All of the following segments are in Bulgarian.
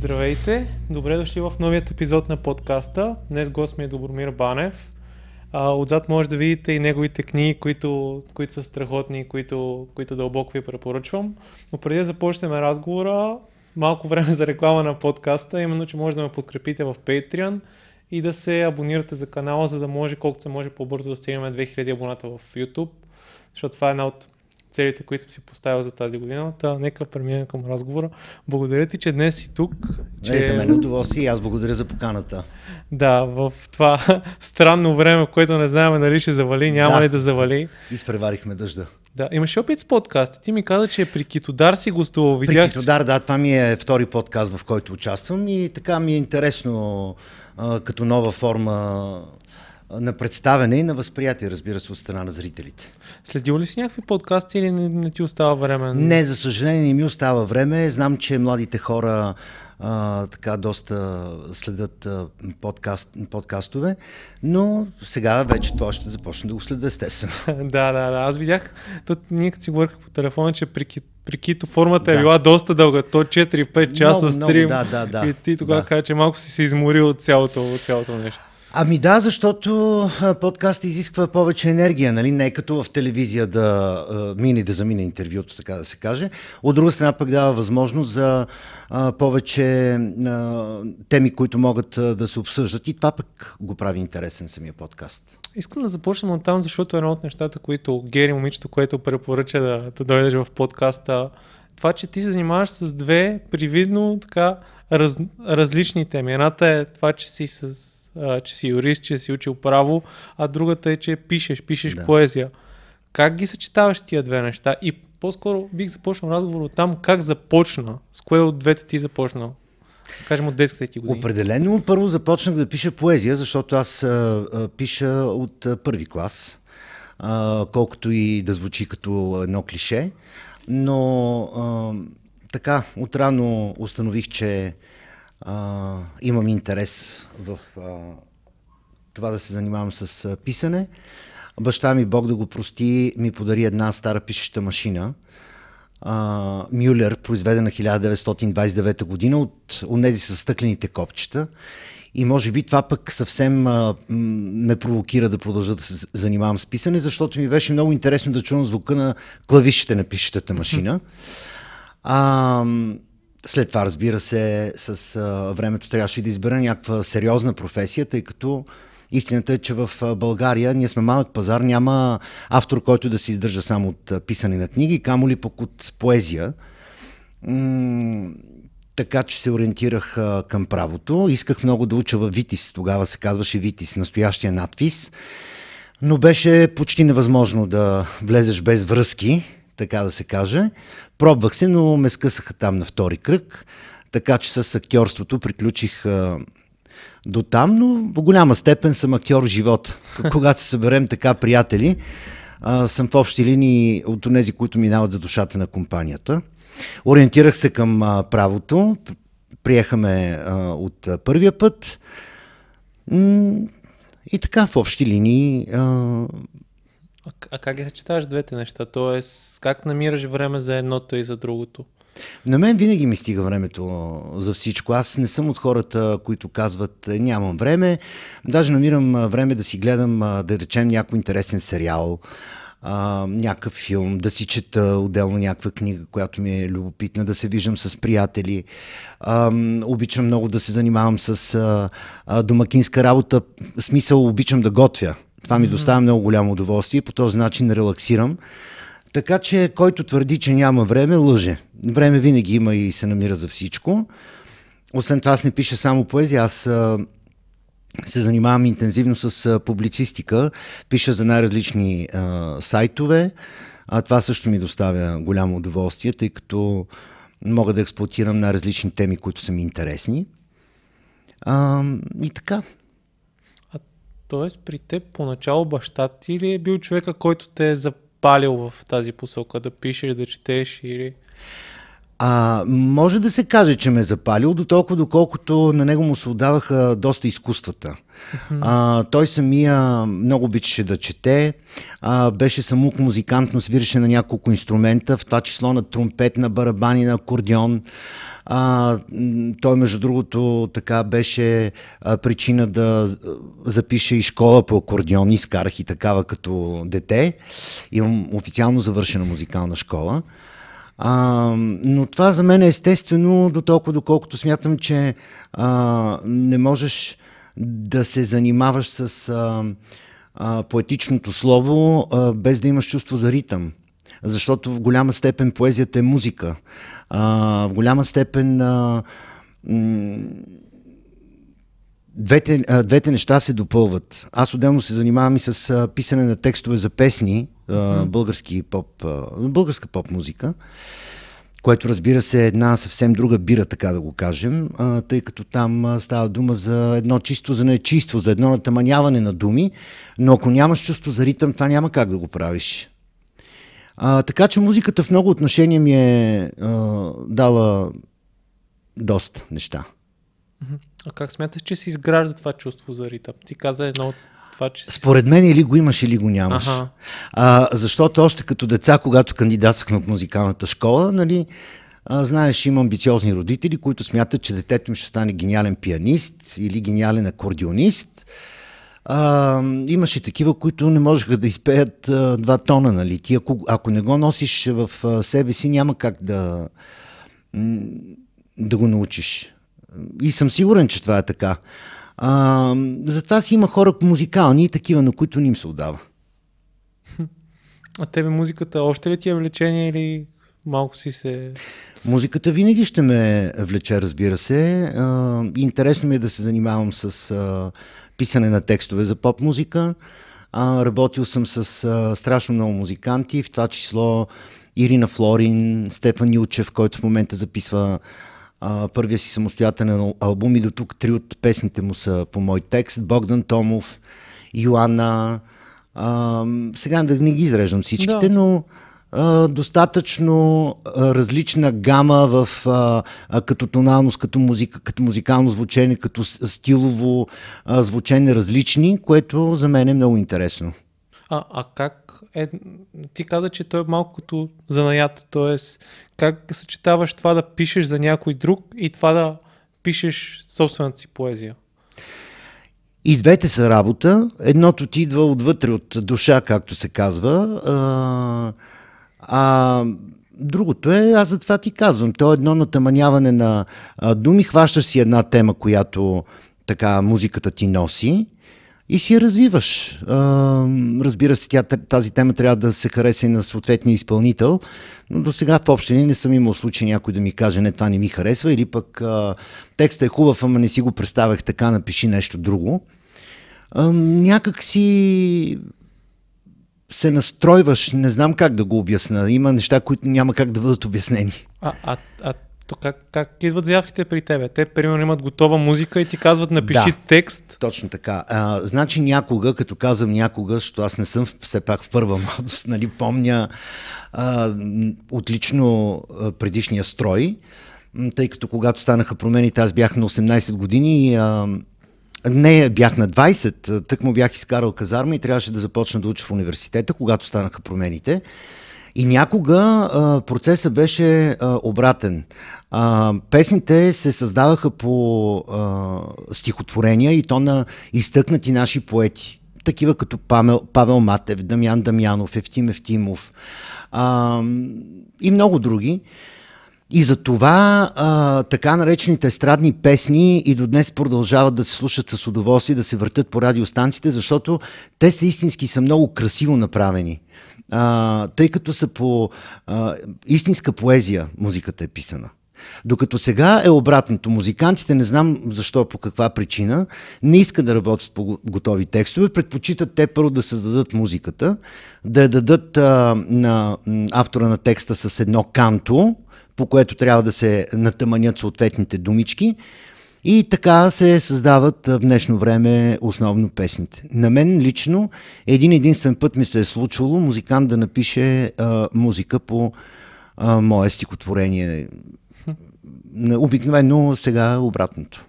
Здравейте! Добре дошли в новият епизод на подкаста. Днес гост ми е Добромир Банев. А, отзад може да видите и неговите книги, които, които са страхотни, които, които дълбоко ви препоръчвам. Но преди да започнем разговора, малко време за реклама на подкаста, именно, че може да ме подкрепите в Patreon и да се абонирате за канала, за да може колкото се може по-бързо да стигнем 2000 абоната в YouTube, защото това е една от целите, които съм си поставил за тази година. Та, нека преминем към разговора. Благодаря ти, че днес си тук. Че... Не, за мен е удоволствие и аз благодаря за поканата. Да, в това странно време, в което не знаем дали ще завали, няма Да. ли да завали. Изпреварихме дъжда. Да, имаш опит с подкасти. Ти ми каза, че при Китодар си гостувал. При Видях, Китодар, да, това ми е втори подкаст, в който участвам и така ми е интересно като нова форма на представяне и на възприятие, разбира се, от страна на зрителите. следил ли си някакви подкасти или не, не ти остава време? Не, за съжаление не ми остава време. Знам, че младите хора а, така доста следят а, подкаст, подкастове, но сега вече това ще започне да го следа естествено. да, да, да. Аз видях, то, ние като си говорих по телефона, че при, при Кито формата е Да. била доста дълга. То 4-5 часа Много, много, стрим. да, да, да. И ти тогава Да. каза, че малко си се изморил от цялото, от цялото нещо. Ами да, защото подкаст изисква повече енергия, нали? Не е като в телевизия да мине, да замине интервюто, така да се каже. От друга страна пък дава възможност за а, повече а, теми, които могат а, да се обсъждат и това пък го прави интересен самия подкаст. Искам да започнем от там, защото едно от нещата, които Гери, момичето, което препоръча да, да дойдеш в подкаста, това, че ти се занимаваш с две привидно така раз, различни теми. Едната е това, че си, с, а, че си юрист, че си учил право, а другата е, че пишеш, пишеш Да. поезия. Как ги съчетаваш тия две неща? И по-скоро бих започнал разговор от там, как започна? С кое от двете ти започна? Да кажем от 10 ти години. Определено първо започнах да пиша поезия, защото аз а, а, пиша от а, първи клас, а, колкото и да звучи като едно клише. Но а, така, отрано установих, че а, имам интерес в а, това да се занимавам с а, писане. Баща ми, Бог да го прости, ми подари една стара пишеща машина. А, Мюлер, произведена 1929 година от онези с стъклените копчета. И може би това пък съвсем а, ме провокира да продължа да се занимавам с писане, защото ми беше много интересно да чувам звука на клавишите на пишещата машина. А, след това, разбира се, с а, времето трябваше да избера някаква сериозна професия, тъй като истината е, че в България ние сме малък пазар, няма автор, който да се издържа само от писане на книги, камо ли пък от поезия. М, така че се ориентирах а, към правото. Исках много да уча във Витис, тогава се казваше Витис, настоящия надпис. Но беше почти невъзможно да влезеш без връзки, така да се каже. Пробвах се, но ме скъсаха там на втори кръг, така че с актьорството приключих а, до там, но в голяма степен съм актьор в живота. К- Когато се съберем така приятели, а, съм в общи линии от тези, които минават за душата на компанията. Ориентирах се към а, правото, приехаме а, от а, първия път. М, и така, в общи линии, а, А, а как ги съчетаваш двете неща? Тоест, как намираш време за едното и за другото? На мен винаги ми стига времето за всичко. Аз не съм от хората, които казват «Е, нямам време. Даже намирам време да си гледам, да речем, някой интересен сериал, някакъв филм, да си чета отделно някаква книга, която ми е любопитна, да се виждам с приятели. Обичам много да се занимавам с домакинска работа. В смисъл, обичам да готвя. Това ми доставя много голямо удоволствие по този начин релаксирам. Така че, който твърди, че няма време, лъже. Време винаги има и се намира за всичко. Освен това, аз не пиша само поезия, аз се занимавам интензивно с публицистика, пиша за най-различни а, сайтове, а това също ми доставя голямо удоволствие, тъй като мога да експлуатирам най-различни теми, които са ми интересни. А, и така. Тоест, при теб поначало баща ти ли е бил човека, който те е запалил в тази посока, да пишеш, да четеш или... А, може да се каже, че ме е запалил, до толкова доколкото на него му се отдаваха доста изкуствата. А, той самия много обичаше да чете, а, беше самук музикант, но свиреше на няколко инструмента, в това число на тромпет, на барабани, на акордеон. А, той, между другото, така беше а, причина да запише и школа по акордеон. Изкарах и такава като дете. Имам официално завършена музикална школа. А, но това за мен е естествено, до доколкото смятам, че а, не можеш да се занимаваш с а, а, поетичното слово, а, без да имаш чувство за ритъм. Защото в голяма степен поезията е музика. А, в голяма степен а, м- двете, а, двете неща се допълват. Аз отделно се занимавам и с а, писане на текстове за песни, български поп, българска поп музика което разбира се е една съвсем друга бира, така да го кажем, тъй като там става дума за едно чисто за нечиство, за едно натъманяване на думи, но ако нямаш чувство за ритъм, това няма как да го правиш. А, така че музиката в много отношения ми е а, дала доста неща. А как смяташ, че си изгражда това чувство за ритъм? Ти каза едно от това, че... Според мен или го имаш, или го нямаш. Ага. А, защото още като деца, когато кандидатствахме в музикалната школа, нали, а, знаеш, има амбициозни родители, които смятат, че детето им ще стане гениален пианист или гениален акордеонист. А, имаше такива, които не можеха да изпеят а, два тона, нали? Ти ако, ако не го носиш в а, себе си, няма как да, да го научиш. И съм сигурен, че това е така. А, затова си има хора музикални и такива, на които ни им се отдава. А тебе музиката още ли ти е влечение или малко си се... Музиката винаги ще ме влече, разбира се. А, интересно ми е да се занимавам с а, писане на текстове за поп музика. А, работил съм с а, страшно много музиканти, в това число Ирина Флорин, Стефан Илчев, който в момента записва а, първия си самостоятелен албум и до тук три от песните му са по мой текст. Богдан Томов, Йоанна, а, сега да не ги изреждам всичките, да. но а, достатъчно а, различна гама в, а, а, като тоналност, като музика, като музикално звучение, като стилово а, звучение различни, което за мен е много интересно. А, а как е, ти каза, че той е малко като занаят, т.е. как съчетаваш това да пишеш за някой друг и това да пишеш собствената си поезия? И двете са работа. Едното ти идва отвътре, от душа, както се казва. А, а другото е, аз за това ти казвам, то е едно натъманяване на думи, хващаш си една тема, която така музиката ти носи и си я развиваш. Разбира се, тя, тази тема трябва да се хареса и на съответния изпълнител, но до сега в общини не съм имал случай някой да ми каже, не, това не ми харесва, или пък текстът е хубав, ама не си го представях така, напиши нещо друго. Някак си се настройваш, не знам как да го обясна. Има неща, които няма как да бъдат обяснени. А, а, а то как, как идват заявките при тебе? Те, примерно, имат готова музика и ти казват, напиши да, текст. Точно така. А, значи някога, като казвам някога, защото аз не съм все пак в първа младост, нали, помня а, отлично а, предишния строй, тъй като когато станаха промените, аз бях на 18 години и а, не, бях на 20, тък му бях изкарал казарма и трябваше да започна да уча в университета, когато станаха промените. И някога а, процесът беше а, обратен. А, песните се създаваха по а, стихотворения и то на изтъкнати наши поети. Такива като Павел, Павел Матев, Дамян Дамянов, Евтим Евтимов а, и много други. И за това а, така наречените естрадни песни и до днес продължават да се слушат с удоволствие, да се въртат по радиостанциите, защото те са истински са много красиво направени. А, тъй като са по а, истинска поезия музиката е писана. Докато сега е обратното. Музикантите, не знам защо, по каква причина, не искат да работят по готови текстове, предпочитат те първо да създадат музиката, да я дадат а, на автора на текста с едно канто, по което трябва да се натъманят съответните думички. И така се създават в днешно време основно песните. На мен лично един единствен път ми се е случвало музикант да напише а, музика по а, мое стихотворение. Обикновено сега обратното.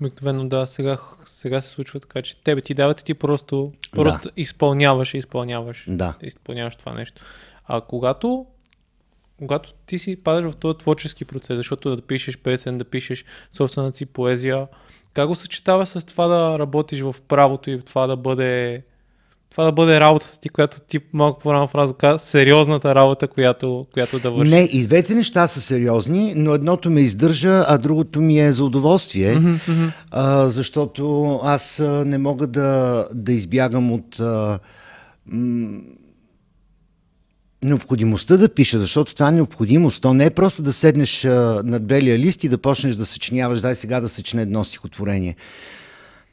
Обикновено да, сега, сега се случва така, че тебе ти дават и ти просто, просто да. изпълняваш и изпълняваш. Да. Изпълняваш това нещо. А когато когато ти си падаш в този творчески процес, защото да пишеш песен, да пишеш собствената си поезия, как го съчетава с това да работиш в правото и това да бъде това да бъде работата ти, която ти малко по-рано фраза каза, сериозната работа, която, която да вършиш. Не, и двете неща са сериозни, но едното ме издържа, а другото ми е за удоволствие, mm-hmm. а, защото аз не мога да, да избягам от а, м- необходимостта да пиша, защото това е необходимост. То не е просто да седнеш над белия лист и да почнеш да съчиняваш, дай сега да съчиня едно стихотворение.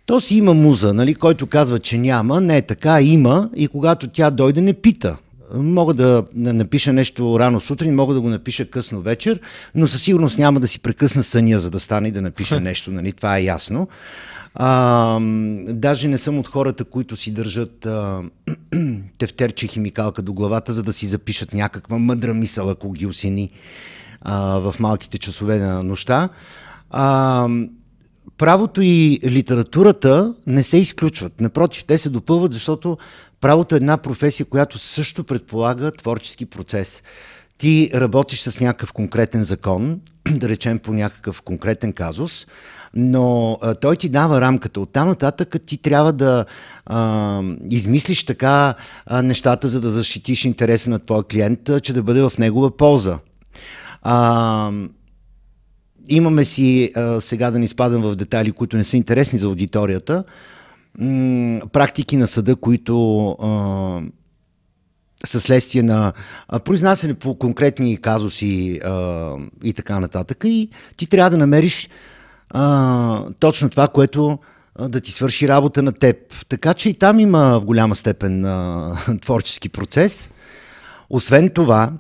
То си има муза, нали, който казва, че няма, не е така, има и когато тя дойде не пита. Мога да напиша нещо рано сутрин, мога да го напиша късно вечер, но със сигурност няма да си прекъсна съня, за да стане и да напиша нещо, нали, това е ясно. А, даже не съм от хората, които си държат а, тефтерче химикалка до главата, за да си запишат някаква мъдра мисъл, ако ги осени а, в малките часове на нощта. А, правото и литературата не се изключват. Напротив, те се допълват, защото правото е една професия, която също предполага творчески процес. Ти работиш с някакъв конкретен закон, да речем по някакъв конкретен казус, но а, той ти дава рамката. Оттам нататък ти трябва да а, измислиш така а, нещата, за да защитиш интереса на твоя клиент, а, че да бъде в негова полза. А, имаме си, а, сега да ни спадам в детайли, които не са интересни за аудиторията, м- практики на съда, които са следствие на а, произнасяне по конкретни казуси а, и така нататък. И ти трябва да намериш а, точно това, което а, да ти свърши работа на теб. Така че и там има в голяма степен а, творчески процес. Освен това,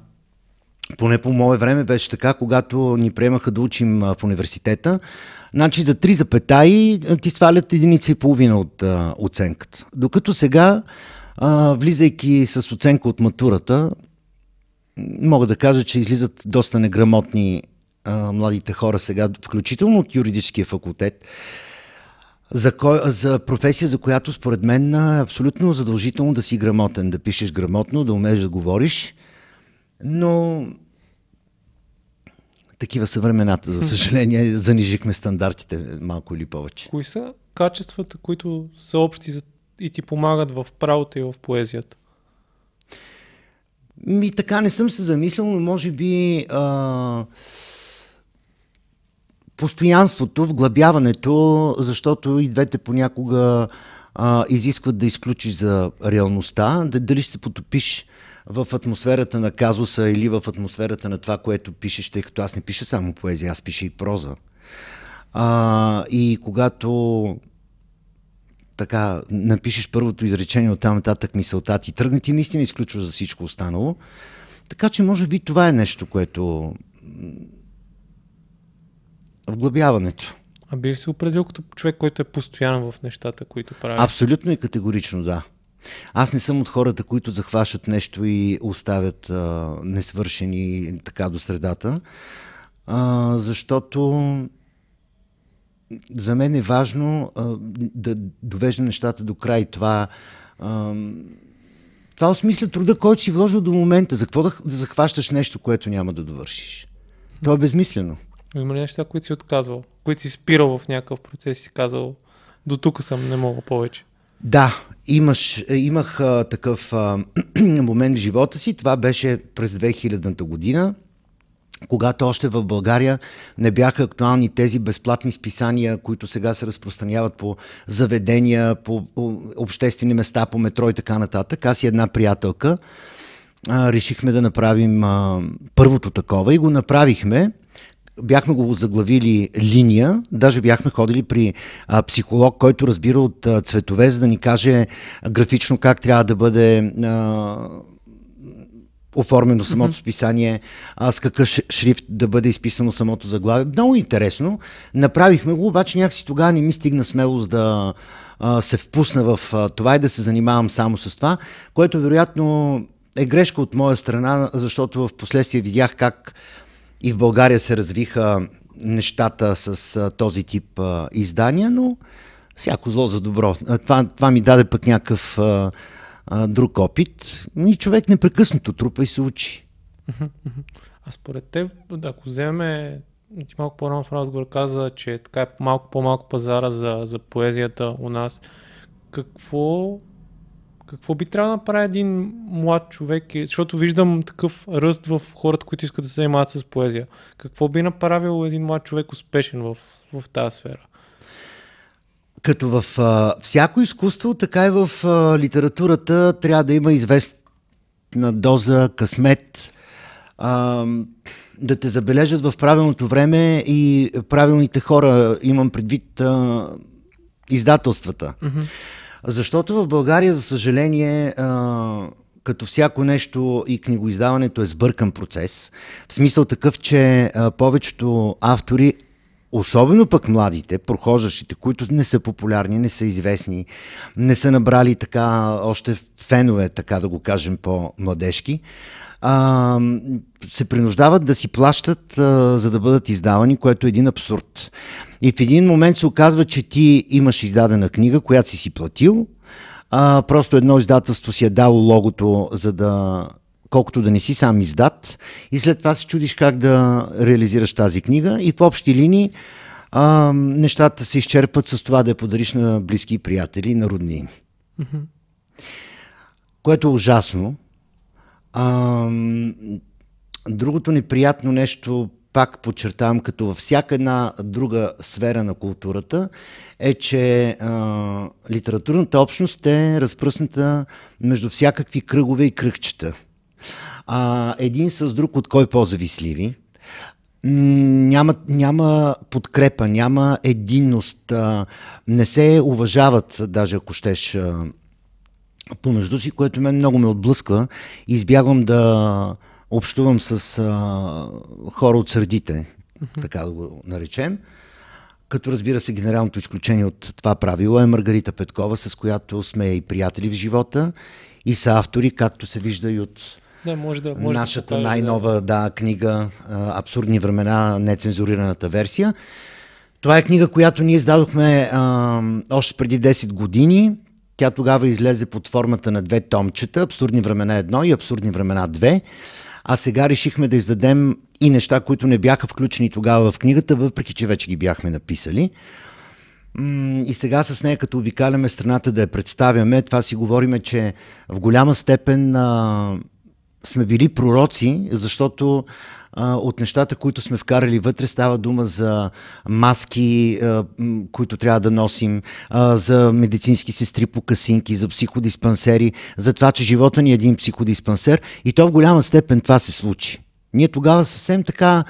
поне по мое време беше така, когато ни приемаха да учим в университета, значи за три запетаи ти свалят единица и половина от а, оценката. Докато сега, а, влизайки с оценка от матурата, мога да кажа, че излизат доста неграмотни а, младите хора сега, включително от юридическия факултет, за, кой, за професия, за която според мен е абсолютно задължително да си грамотен, да пишеш грамотно, да умееш да говориш, но такива са времената, за съжаление, занижихме стандартите малко или повече. Кои са качествата, които са общи и ти помагат в правото и в поезията? Ми така не съм се замислял, но може би а, постоянството, вглъбяването, защото и двете понякога а, изискват да изключиш за реалността, да, дали ще се потопиш в атмосферата на казуса или в атмосферата на това, което пишеш, тъй като аз не пиша само поезия, аз пиша и проза. А, и когато така напишеш първото изречение от там нататък мисълта ти тръгне, ти наистина изключваш за всичко останало. Така че може би това е нещо, което вглъбяването. А би ли се определил като човек, който е постоянен в нещата, които прави? Абсолютно и категорично, да. Аз не съм от хората, които захващат нещо и оставят а, несвършени така до средата, а, защото за мен е важно а, да довежда нещата до край. Това, а, това осмисля труда, който си вложил до момента. За какво да, да захващаш нещо, което няма да довършиш? То е безмислено. Има ли неща, които си отказвал? Които си спирал в някакъв процес и си казал до тук съм, не мога повече? Да, имаш, имах а, такъв а, момент в живота си. Това беше през 2000-та година, когато още в България не бяха актуални тези безплатни списания, които сега се разпространяват по заведения, по обществени места, по метро и така нататък. Аз и една приятелка а, решихме да направим а, първото такова и го направихме бяхме го заглавили линия, даже бяхме ходили при а, психолог, който разбира от а, цветове, за да ни каже графично как трябва да бъде а, оформено самото mm-hmm. списание, а, с какъв шрифт да бъде изписано самото заглавие. Много интересно. Направихме го, обаче някакси тогава не ми стигна смелост да а, се впусна в а, това и да се занимавам само с това, което вероятно е грешка от моя страна, защото в последствие видях как и в България се развиха нещата с а, този тип а, издания, но всяко зло за добро. Това, това ми даде пък някакъв а, а, друг опит. И човек непрекъснато трупа и се учи. А според теб, ако вземе ти малко по-рано в разговор каза, че така е малко по-малко пазара за, за поезията у нас. Какво, какво би трябвало да направи един млад човек? Защото виждам такъв ръст в хората, които искат да се занимават с поезия. Какво би направил един млад човек успешен в, в тази сфера? Като в а, всяко изкуство, така и в а, литературата трябва да има известна доза късмет, а, да те забележат в правилното време и правилните хора, имам предвид а, издателствата. Mm-hmm. Защото в България, за съжаление, като всяко нещо и книгоиздаването е сбъркан процес. В смисъл такъв, че повечето автори особено пък младите, прохождащите, които не са популярни, не са известни, не са набрали така още фенове, така да го кажем по-младежки, а, се принуждават да си плащат, а, за да бъдат издавани, което е един абсурд. И в един момент се оказва, че ти имаш издадена книга, която си си платил, а, просто едно издателство си е дало логото, за да колкото да не си сам издат и след това се чудиш как да реализираш тази книга и в общи линии а, нещата се изчерпат с това да я подариш на близки приятели, на родни. Mm-hmm. Което е ужасно, а, другото неприятно нещо, пак подчертавам, като във всяка една друга сфера на културата, е, че а, литературната общност е разпръсната между всякакви кръгове и кръгчета. А, един с друг от кой по-зависливи. Няма, няма подкрепа, няма единност, а, не се уважават, даже ако щеш, а, помежду си, което мен много ме отблъсква. Избягвам да общувам с а, хора от средите, mm-hmm. така да го наречем. Като разбира се, генералното изключение от това правило е Маргарита Петкова, с която сме и приятели в живота и са автори, както се вижда и от да, може да, може нашата да най-нова да. Да, книга Абсурдни времена, нецензурираната версия. Това е книга, която ние издадохме а, още преди 10 години. Тя тогава излезе под формата на две томчета, Абсурдни времена 1 и Абсурдни времена 2. А сега решихме да издадем и неща, които не бяха включени тогава в книгата, въпреки че вече ги бяхме написали. И сега с нея, като обикаляме страната да я представяме, това си говориме, че в голяма степен а, сме били пророци, защото от нещата, които сме вкарали вътре, става дума за маски, които трябва да носим, за медицински сестри по касинки, за психодиспансери, за това, че живота ни е един психодиспансер и то в голяма степен това се случи. Ние тогава съвсем така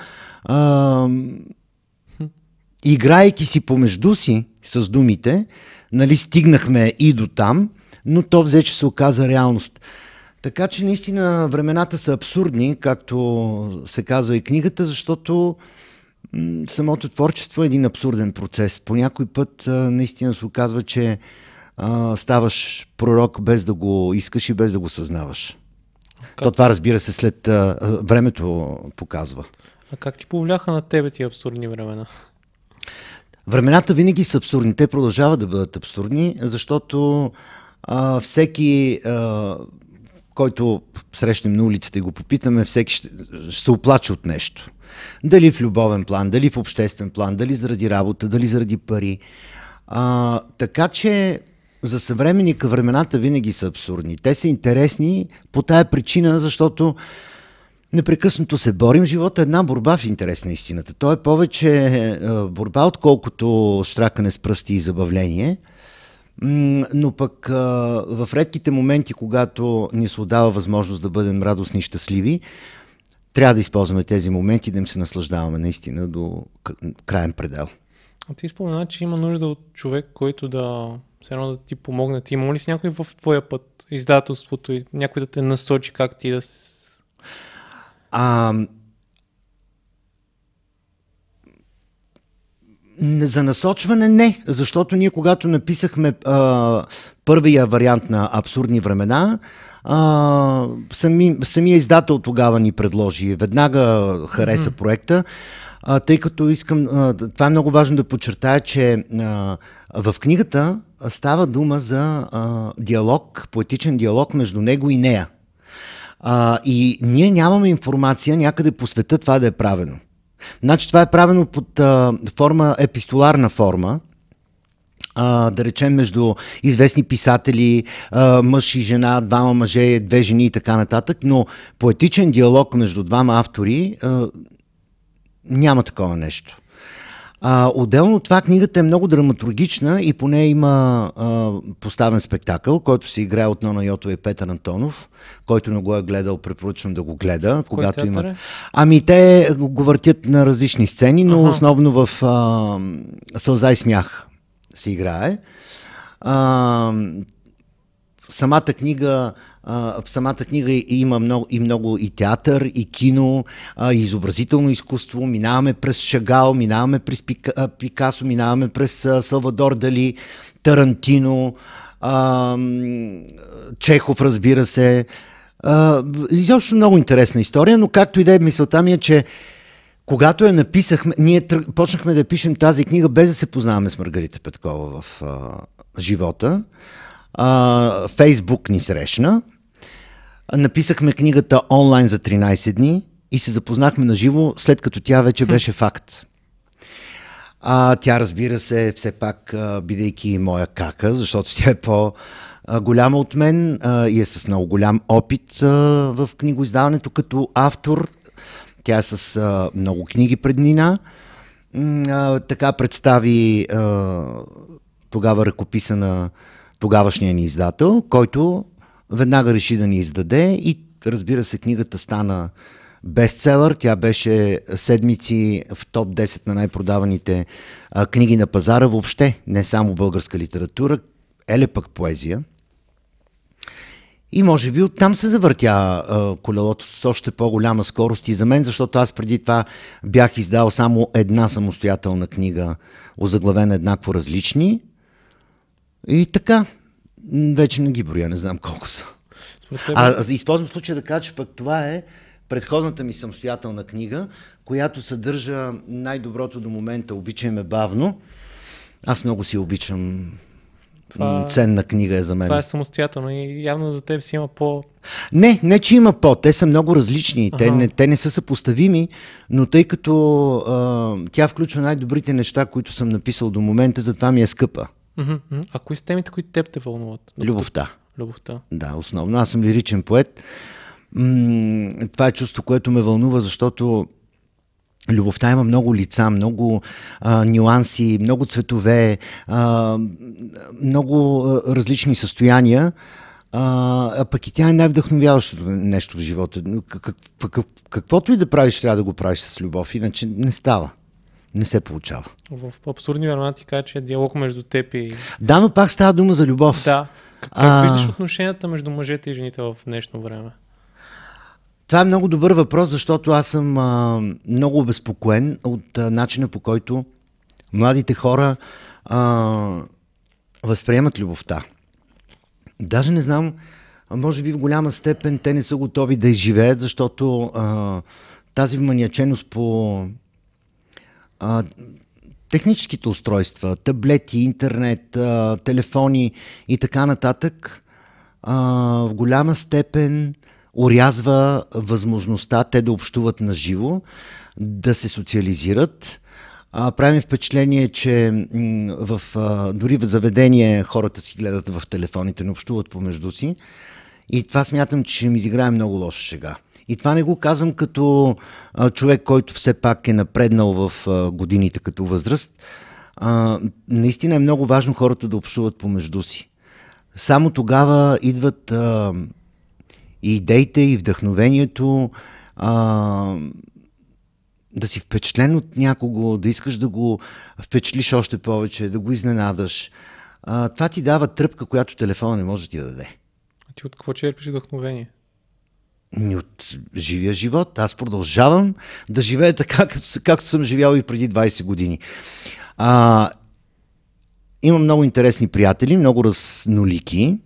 а, играйки си помежду си с думите, нали, стигнахме и до там, но то взе, че се оказа реалност. Така че наистина времената са абсурдни, както се казва и книгата, защото самото творчество е един абсурден процес. По някой път наистина се оказва, че а, ставаш пророк без да го искаш и без да го съзнаваш. Как? То това разбира се след а, времето показва. А как ти повляха на тебе тия абсурдни времена? Времената винаги са абсурдни. Те продължават да бъдат абсурдни, защото а, всеки а, който срещнем на улицата и го попитаме, всеки ще, ще се оплаче от нещо. Дали в любовен план, дали в обществен план, дали заради работа, дали заради пари. А, така че за съвременника времената винаги са абсурдни. Те са интересни по тая причина, защото непрекъснато се борим. Живота е една борба в интерес на истината. То е повече борба, отколкото штракане с пръсти и забавление – но пък в редките моменти, когато ни се отдава възможност да бъдем радостни и щастливи, трябва да използваме тези моменти, да им се наслаждаваме наистина до крайен предел. А ти спомена, че има нужда от човек, който да все едно да ти помогне. Ти има ли си някой в твоя път, издателството и някой да те насочи как ти да... А, За насочване не, защото ние когато написахме а, първия вариант на Абсурдни времена, а, сами, самия издател тогава ни предложи, веднага хареса mm-hmm. проекта, а, тъй като искам, а, това е много важно да подчертая, че а, в книгата става дума за а, диалог, поетичен диалог между него и нея. А, и ние нямаме информация някъде по света това да е правено. Значи това е правено под а, форма, епистоларна форма, а, да речем между известни писатели, а, мъж и жена, двама мъже, две жени и така нататък, но поетичен диалог между двама автори а, няма такова нещо. А, отделно това книгата е много драматургична и по нея има а, поставен спектакъл, който се играе от Нона Йотова и Петър Антонов, който не го е гледал, препоръчвам да го гледа. В когато има. Е? Ами те го въртят на различни сцени, но ага. основно в а, Сълза и смях се играе. А, самата книга в самата книга има много и много и театър, и кино, и изобразително изкуство. Минаваме през Шагал, минаваме през Пикасо, минаваме през Салвадор Дали, Тарантино, Чехов, разбира се. Изобщо много интересна история, но както и да е, мисълта ми е, че когато я написахме, ние почнахме да пишем тази книга без да се познаваме с Маргарита Петкова в живота. А, Фейсбук ни срещна. Написахме книгата онлайн за 13 дни и се запознахме на живо, след като тя вече беше факт. А, тя, разбира се, все пак, бидейки моя кака, защото тя е по- голяма от мен а, и е с много голям опит а, в книгоиздаването като автор. Тя е с а, много книги пред Нина. А, така представи а, тогава ръкописа на тогавашния ни издател, който веднага реши да ни издаде и разбира се, книгата стана бестселър. Тя беше седмици в топ 10 на най-продаваните а, книги на пазара въобще, не само българска литература, еле пък поезия. И може би оттам се завъртя а, колелото с още по-голяма скорост и за мен, защото аз преди това бях издал само една самостоятелна книга, озаглавена еднакво различни. И така, вече не ги броя, не знам колко са. А, а използвам случая да кажа, че пък това е предходната ми самостоятелна книга, която съдържа най-доброто до момента Обичай ме бавно. Аз много си обичам това, ценна книга е за мен. Това е самостоятелно и явно за теб си има по... Не, не че има по, те са много различни, ага. те, не, те не са съпоставими, но тъй като а, тя включва най-добрите неща, които съм написал до момента, затова ми е скъпа. А кои са темите, които теб те вълнуват? Любовта. Любовта. Да, основно. Аз съм лиричен поет. М- това е чувство, което ме вълнува, защото Любовта има много лица, много а, нюанси, много цветове, а, много а, различни състояния. А, а пък и тя е най-вдъхновяващото нещо в живота. Как, как, каквото и да правиш, трябва да го правиш с любов, иначе не става не се получава. В абсурдни времена ти кажа, че е диалог между теб и... Да, но пак става дума за любов. Да. Как, а... виждаш отношенията между мъжете и жените в днешно време? Това е много добър въпрос, защото аз съм а, много обезпокоен от а, начина по който младите хора а, възприемат любовта. Даже не знам, може би в голяма степен те не са готови да изживеят, защото а, тази вманиаченост по а, техническите устройства, таблети, интернет, а, телефони и така нататък, а, в голяма степен урязва възможността те да общуват на живо, да се социализират. А, правим впечатление, че в, а, дори в заведение хората си гледат в телефоните, не общуват помежду си. И това смятам, че ми изиграе много лоша шега. И това не го казвам като човек, който все пак е напреднал в годините като възраст. Наистина е много важно хората да общуват помежду си. Само тогава идват и идеите, и вдъхновението, да си впечатлен от някого, да искаш да го впечатлиш още повече, да го изненадаш. Това ти дава тръпка, която телефона не може да ти даде. А ти от какво черпиш вдъхновение? От живия живот. Аз продължавам да живея така, както, както съм живял и преди 20 години. А, имам много интересни приятели, много разнолики.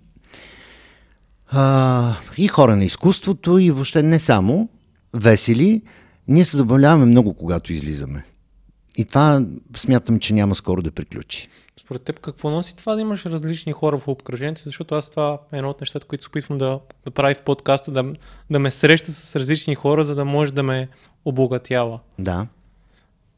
А, и хора на изкуството, и въобще не само, весели. Ние се забавляваме много, когато излизаме. И това смятам, че няма скоро да приключи. Според теб какво носи това да имаш различни хора в обкръжението? Защото аз това е едно от нещата, които се опитвам да, да прави в подкаста, да, да ме среща с различни хора, за да може да ме обогатява. Да.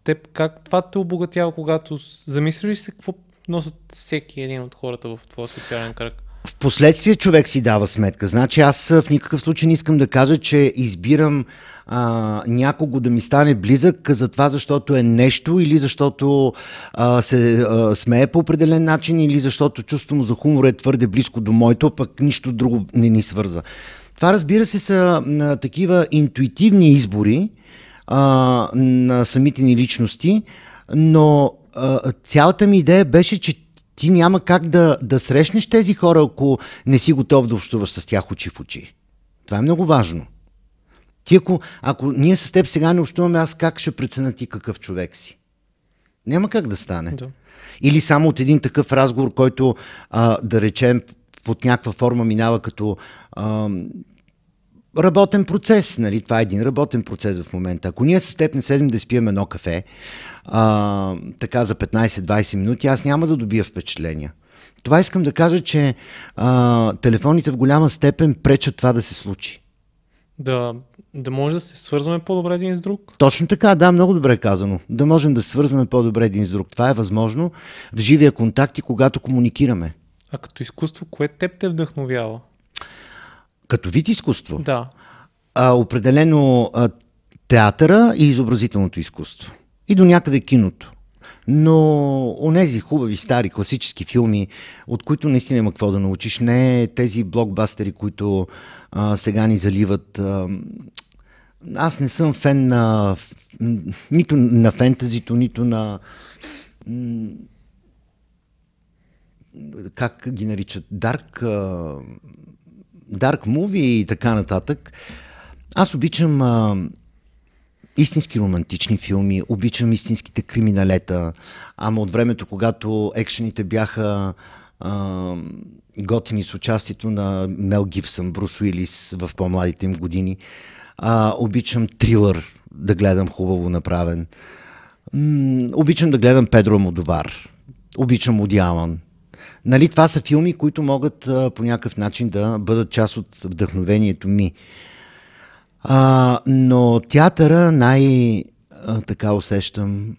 Теб как това те обогатява, когато замислиш се какво носят всеки един от хората в твоя социален кръг? Впоследствие човек си дава сметка. Значи аз в никакъв случай не искам да кажа, че избирам а, някого да ми стане близък за това, защото е нещо или защото а, се а, смее по определен начин или защото чувството му за хумор е твърде близко до моето, пък нищо друго не ни свързва. Това разбира се са а, такива интуитивни избори а, на самите ни личности, но а, цялата ми идея беше, че ти няма как да, да срещнеш тези хора, ако не си готов да общуваш с тях очи в очи. Това е много важно. Ти ако, ако ние с теб сега не общуваме, аз как ще преценя ти какъв човек си? Няма как да стане. Да. Или само от един такъв разговор, който, а, да речем, под някаква форма минава като а, работен процес. Нали? Това е един работен процес в момента. Ако ние с теб не седем да спием едно кафе, а, така за 15-20 минути, аз няма да добия впечатления. Това искам да кажа, че а, телефоните в голяма степен пречат това да се случи. Да, да може да се свързваме по-добре един с друг? Точно така, да, много добре казано. Да можем да се свързваме по-добре един с друг. Това е възможно в живия контакт и когато комуникираме. А като изкуство, кое теб те вдъхновява? Като вид изкуство? Да. А, определено а, театъра и изобразителното изкуство. И до някъде киното. Но онези хубави стари класически филми, от които наистина има какво да научиш, не тези блокбастери, които а, сега ни заливат. А, аз не съм фен на нито на фентазито, нито на как ги наричат, дарк, дарк муви и така нататък. Аз обичам а, истински романтични филми, обичам истинските криминалета, ама от времето, когато екшените бяха а, готини с участието на Мел Гибсън, Брус Уилис в по-младите им години, а, обичам трилър да гледам хубаво направен. М- обичам да гледам Педро Модовар. Обичам Уди Алън. Нали, това са филми, които могат а, по някакъв начин да бъдат част от вдъхновението ми. А, но театъра най-така усещам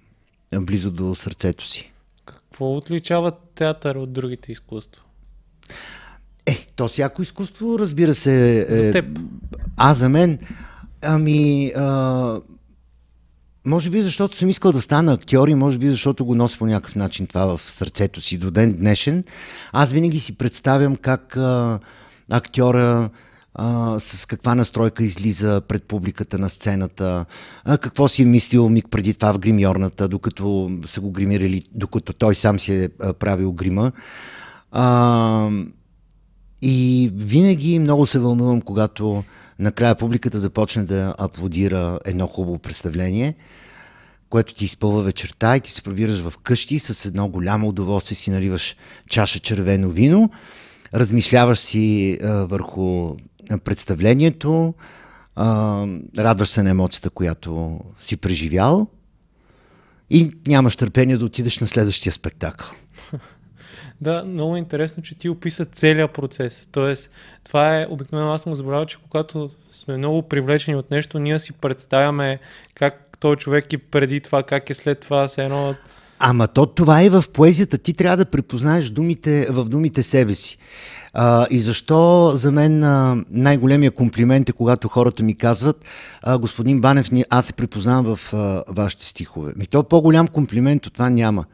близо до сърцето си. Какво отличава театър от другите изкуства? Е, то всяко изкуство, разбира се... Е, За теб. А, за мен? Ами... А, може би защото съм искал да стана актьор и може би защото го нося по някакъв начин това в сърцето си до ден днешен. Аз винаги си представям как а, актьора а, с каква настройка излиза пред публиката на сцената, а, какво си е мислил миг преди това в гримьорната, докато са го гримирали, докато той сам си е а, правил грима. А, и винаги много се вълнувам, когато накрая публиката започне да аплодира едно хубаво представление, което ти изпълва вечерта и ти се пробираш в къщи с едно голямо удоволствие си наливаш чаша червено вино, размишляваш си а, върху представлението, а, радваш се на емоцията, която си преживял и нямаш търпение да отидеш на следващия спектакъл. Да, много интересно, че ти описа целият процес. Тоест, това е, обикновено аз му забравя, че когато сме много привлечени от нещо, ние си представяме как той човек и преди това, как е след това, се едно... Ама то това е в поезията. Ти трябва да припознаеш думите, в думите себе си. А, и защо за мен най-големия комплимент е, когато хората ми казват, а, господин Банев, аз се припознавам в а, вашите стихове. Ми то по-голям комплимент от това няма.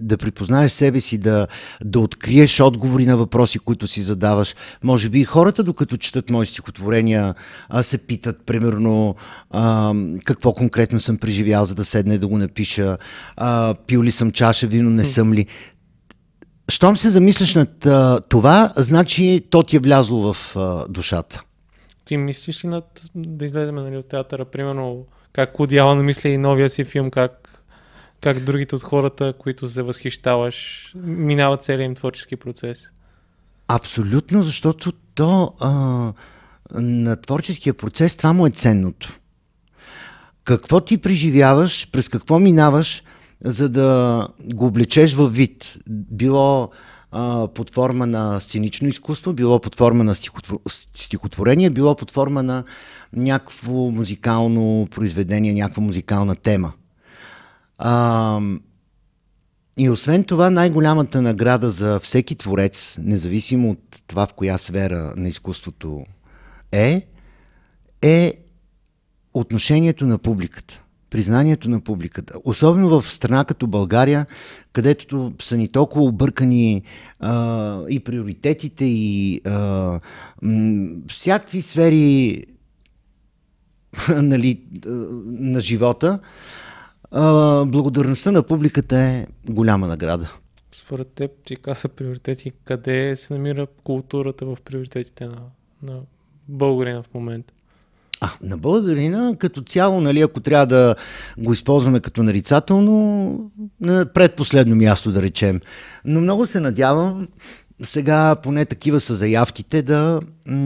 Да припознаеш себе си, да, да откриеш отговори на въпроси, които си задаваш. Може би и хората, докато четат мои стихотворения, а, се питат, примерно, а, какво конкретно съм преживял, за да седна и да го напиша, а, пил ли съм чаша вино, не съм ли. Щом се замислиш над а, това, значи то ти е влязло в а, душата. Ти мислиш ли над да излеземе нали, от театъра, примерно, как Куди Алън мисли и новия си филм, как как другите от хората, които се възхищаваш, минават целият им творчески процес. Абсолютно, защото то а, на творческия процес това му е ценното. Какво ти преживяваш, през какво минаваш, за да го облечеш във вид. Било а, под форма на сценично изкуство, било под форма на стихотворение, било под форма на някакво музикално произведение, някаква музикална тема. А, и освен това, най-голямата награда за всеки творец, независимо от това в коя сфера на изкуството е, е отношението на публиката признанието на публиката. Особено в страна като България, където са ни толкова объркани а, и приоритетите, и а, м- всякакви сфери нали, на живота, а, благодарността на публиката е голяма награда. Според теб, ти каза приоритети, къде се намира културата в приоритетите на, на българина в момента? А, на българина като цяло, нали, ако трябва да го използваме като нарицателно, на предпоследно място да речем. Но много се надявам сега поне такива са заявките да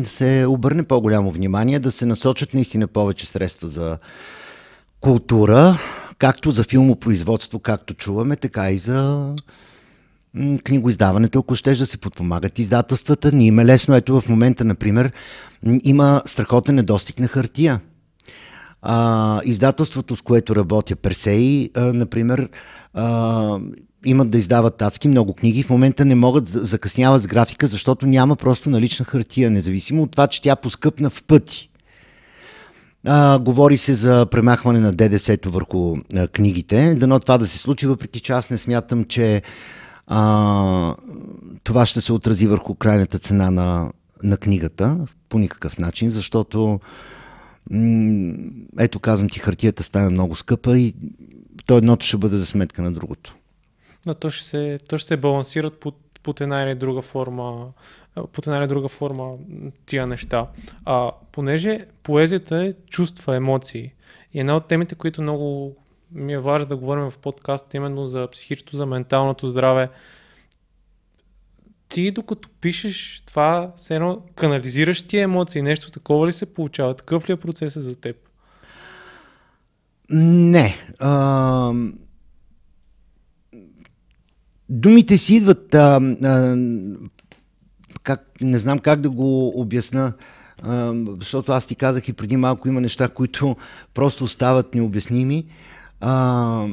се обърне по-голямо внимание, да се насочат наистина повече средства за култура, както за филмопроизводство, както чуваме, така и за книгоиздаването, ако щеш да се подпомагат издателствата. Ни има е лесно. Ето в момента, например, има страхотен недостиг на хартия. А, издателството, с което работя, Персей, а, например, а, имат да издават татски много книги. В момента не могат закъсняват с графика, защото няма просто налична хартия, независимо от това, че тя поскъпна в пъти. А, говори се за премахване на ДДС-то върху а, книгите. Дано това да се случи, въпреки че аз не смятам, че а, това ще се отрази върху крайната цена на, на книгата по никакъв начин, защото м- ето казвам ти, хартията стане много скъпа и то едното ще бъде за сметка на другото. Но то ще се, то ще се балансират под, под една или друга форма под една или друга форма тия неща. А, понеже поезията е чувства, емоции. И една от темите, които много ми е важно да говорим в подкаст именно за психичното, за менталното здраве. Ти докато пишеш това, все едно канализираш тия емоции, нещо такова ли се получава? Такъв ли е процесът за теб? Не. А... Думите си идват. А, а, как, не знам как да го обясна, а, защото аз ти казах и преди малко има неща, които просто остават необясними. А,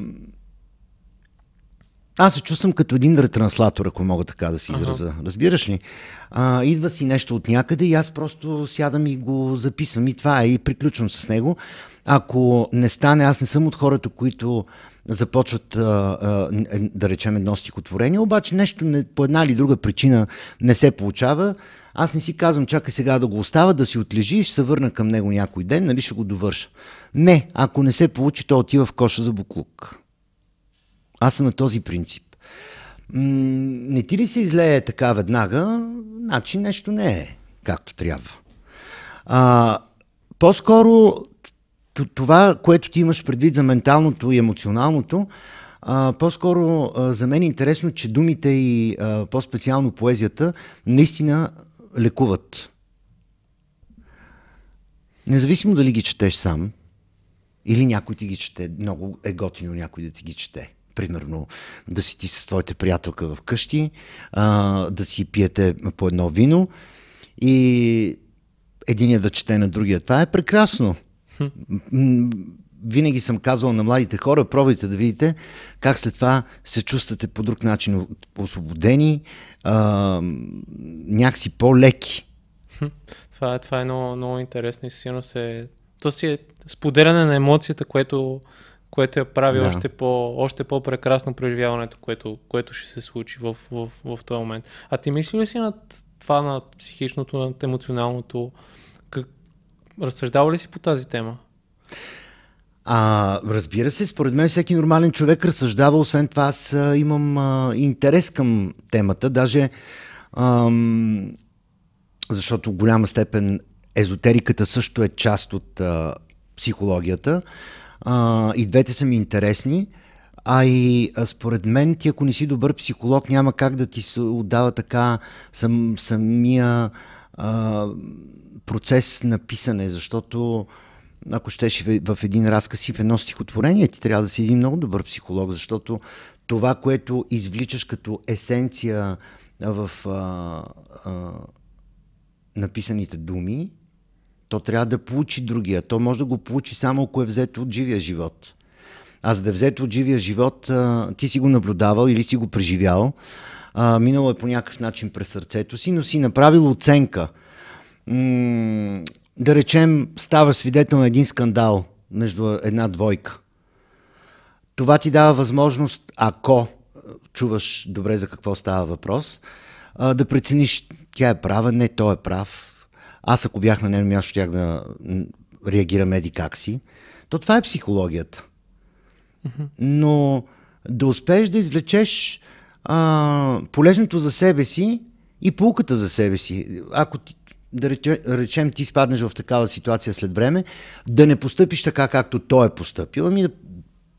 аз се чувствам като един ретранслатор, ако мога така да си израза. Ага. Разбираш ли? А, идва си нещо от някъде и аз просто сядам и го записвам и това е и приключвам с него. Ако не стане, аз не съм от хората, които започват да речем едно стихотворение, обаче нещо не, по една или друга причина не се получава. Аз не си казвам, чакай сега да го оставя, да си отлежи и ще се върна към него някой ден, нали ще го довърша. Не, ако не се получи, то отива в коша за буклук. Аз съм на този принцип. Не ти ли се излее така веднага, значи нещо не е както трябва. А, по-скоро това, което ти имаш предвид за менталното и емоционалното, а, по-скоро а, за мен е интересно, че думите и а, по-специално поезията наистина лекуват. Независимо дали ги четеш сам, или някой ти ги чете, много е готино някой да ти ги чете. Примерно да си ти с твоята приятелка в къщи, а, да си пиете по едно вино и единия да чете на другия. Това е прекрасно. Винаги съм казвал на младите хора, пробайте да видите как след това се чувствате по друг начин освободени, а, някакси по-леки. Това е, това е много, много интересно и сигурно се... То си е споделяне на емоцията, което, което я прави да. още, по, още по-прекрасно преживяването, което, което ще се случи в, в, в, този момент. А ти мисли ли си над това, над психичното, над емоционалното? Как... Разсъждава ли си по тази тема? А, разбира се, според мен всеки нормален човек разсъждава, освен това аз а, имам а, интерес към темата, даже ам, защото в голяма степен езотериката също е част от а, психологията. А, и двете са ми интересни. А и а според мен ти, ако не си добър психолог, няма как да ти се отдава така сам, самия а, процес на писане, защото ако щеш в, един разказ и в едно стихотворение, ти трябва да си един много добър психолог, защото това, което извличаш като есенция в а, а, написаните думи, то трябва да получи другия. То може да го получи само ако е взето от живия живот. А за да е взето от живия живот, а, ти си го наблюдавал или си го преживял, а, минало е по някакъв начин през сърцето си, но си направил оценка. М- да речем, става свидетел на един скандал между една двойка. Това ти дава възможност, ако чуваш добре за какво става въпрос, да прецениш тя е права, не, той е прав. Аз ако бях на нейно място, щях да реагирам еди как си. То това е психологията. Но да успееш да извлечеш а, полезното за себе си и полуката за себе си. Ако ти, да речем, ти спаднеш в такава ситуация след време, да не постъпиш така, както той е поступил, ами да,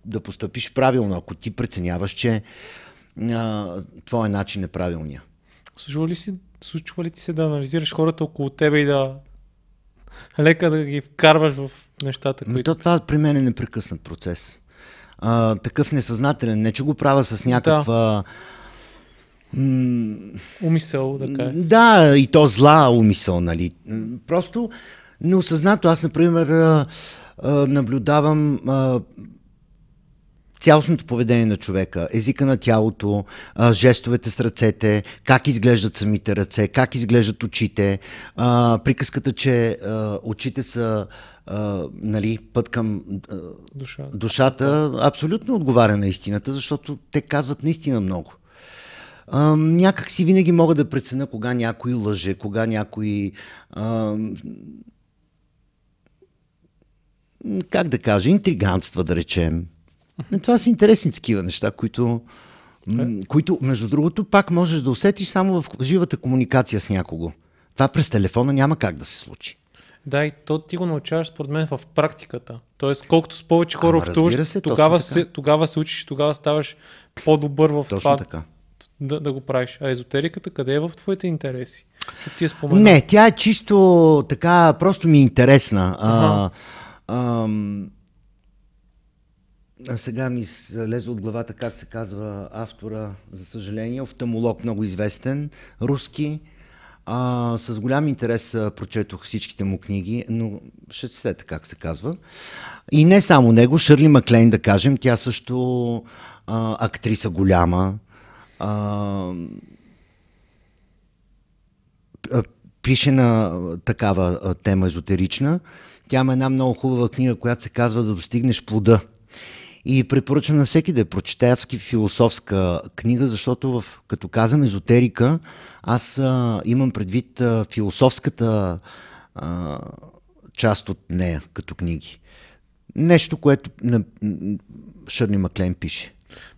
да постъпиш правилно, ако ти преценяваш, че а, твоя начин е правилния. Случва ли, си, случва ли ти се да анализираш хората около тебе и да лека да ги вкарваш в нещата, които... Но то това при мен е непрекъснат процес. А, такъв несъзнателен. Не, че го правя с някаква... Да Умисъл, да кажа. Да, и то зла умисъл, нали. Просто неосъзнато. Аз, например, наблюдавам цялостното поведение на човека, езика на тялото, жестовете с ръцете, как изглеждат самите ръце, как изглеждат очите, приказката, че очите са нали, път към Душа. душата, абсолютно отговаря на истината, защото те казват наистина много. А, някак си винаги мога да преценя кога някой лъже, кога някой... А, как да кажа, интригантства, да речем. Това са интересни такива неща, които, е. които, между другото, пак можеш да усетиш само в живата комуникация с някого. Това през телефона няма как да се случи. Да, и то ти го научаваш, според мен, в практиката. Тоест, колкото с повече хора общуваш, тогава, се, тогава се учиш, тогава ставаш по-добър в точно това. Така да, да го правиш. А езотериката къде е в твоите интереси? Ще ти спомена. Не, тя е чисто така, просто ми е интересна. А, а, а сега ми лезе от главата как се казва автора, за съжаление, офтамолог много известен, руски. А, с голям интерес прочетох всичките му книги, но ще се сета как се казва. И не само него, Шърли Маклейн, да кажем, тя също а, актриса голяма, а, пише на такава тема езотерична. Тя има една много хубава книга, която се казва Да достигнеш плода. И препоръчвам на всеки да я прочете адски философска книга, защото в, като казвам езотерика, аз а, имам предвид а, философската а, част от нея като книги. Нещо, което на, Шърни Маклен пише.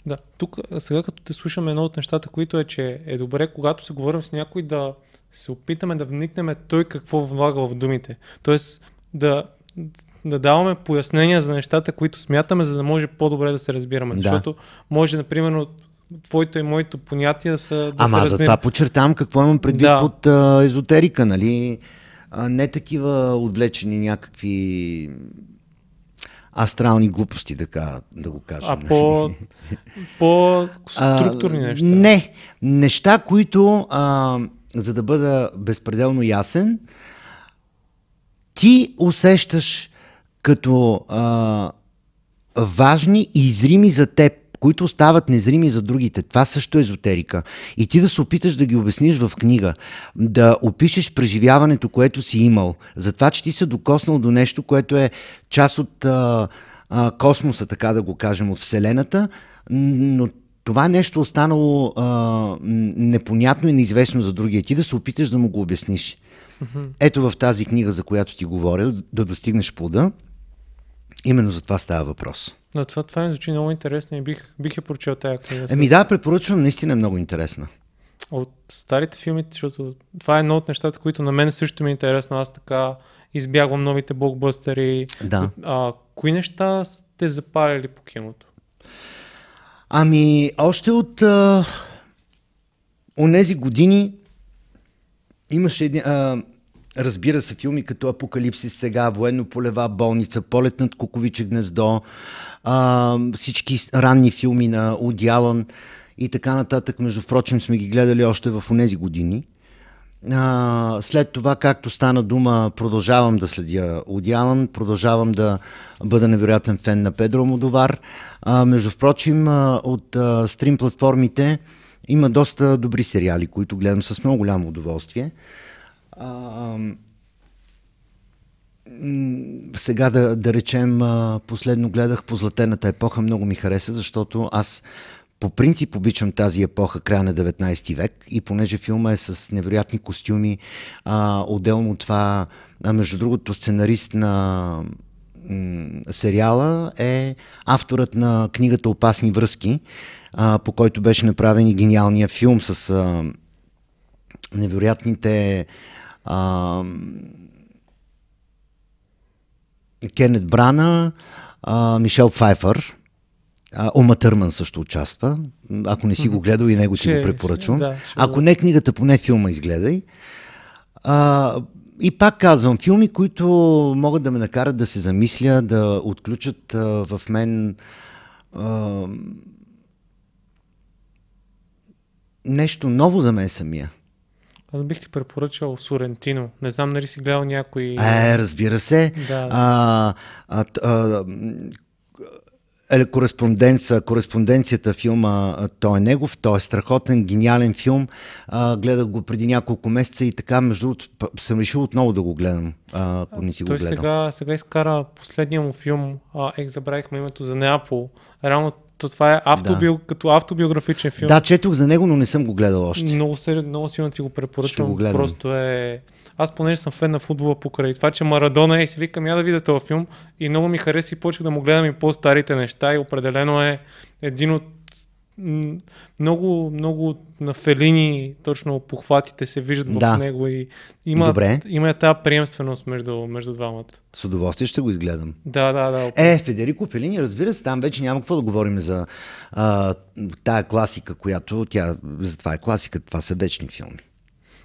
Да, тук сега като те слушаме едно от нещата, които е, че е добре, когато се говорим с някой, да се опитаме да вникнем той какво влага в думите. Тоест да, да даваме пояснения за нещата, които смятаме, за да може по-добре да се разбираме. Да. Защото може, например, твоето и моето понятие да са. Да Ама за това подчертавам какво имам предвид да. под а, езотерика, нали? А, не такива отвлечени някакви астрални глупости, така да го кажем. А по, по структурни неща? Не. Неща, които, а, за да бъда безпределно ясен, ти усещаш като а, важни и зрими за теб които стават незрими за другите. Това също е езотерика. И ти да се опиташ да ги обясниш в книга, да опишеш преживяването, което си имал, за това, че ти се докоснал до нещо, което е част от а, а, космоса, така да го кажем, от Вселената, но това нещо останало а, непонятно и неизвестно за другия. Ти да се опиташ да му го обясниш. Ето в тази книга, за която ти говоря, да достигнеш плода, именно за това става въпрос. Да, това, това ми звучи много интересно и бих, бих я прочел тази книга. Еми да, препоръчвам, наистина е много интересна. От старите филми, защото това е едно от нещата, които на мен също ми е интересно. Аз така избягвам новите блокбъстери. Да. А, кои неща сте запалили по киното? Ами, още от а, онези години имаше едни, а, разбира се, филми като Апокалипсис сега, Военно-полева болница, Полет над Куковиче гнездо, а, всички ранни филми на Уди и така нататък. Между впрочем сме ги гледали още в онези години. А, след това, както стана дума, продължавам да следя Алън, продължавам да бъда невероятен фен на Педро Модовар. А, между впрочем, от а, стрим платформите има доста добри сериали, които гледам с много голямо удоволствие. А, сега да, да речем, последно гледах по Златената епоха, много ми хареса, защото аз по принцип обичам тази епоха, края на 19 век и понеже филма е с невероятни костюми, а, отделно от това, а, между другото, сценарист на сериала е авторът на книгата Опасни връзки, а, по който беше направен и гениалния филм с а, невероятните а, Кенет Брана, а, Мишел Пфайфър, а, Ома Търман също участва. Ако не си го гледал и него ти го препоръчвам. Да, Ако не книгата, поне филма изгледай. А, и пак казвам, филми, които могат да ме накарат да се замисля, да отключат а, в мен а, нещо ново за мен самия. Аз бих ти препоръчал Сорентино. Не знам нали си гледал някой... Е, разбира се. Да. А, а, а, е, кореспонденция, кореспонденцията филма, той е негов, той е страхотен, гениален филм. А, гледах го преди няколко месеца и така, между другото, съм решил отново да го гледам, ако не си той го гледал. Сега, сега изкара последния му филм, а, ех, забравихме името за Неапол. Реално то това е автобио, да. като автобиографичен филм. Да, четох за него, но не съм го гледал още. Много, много силно ти го препоръчвам. Го Просто е... Аз понеже съм фен на футбола покрай това, че Марадона е и си викам я да видя този филм и много ми хареса и почнах да му гледам и по-старите неща и определено е един от много, много на Фелини точно похватите се виждат да. в него и има, Добре. има тази приемственост между, между двамата. С удоволствие ще го изгледам. Да, да, да. Е, Федерико Фелини, разбира се, там вече няма какво да говорим за а, тая класика, която тя, за това е класика, това са вечни филми.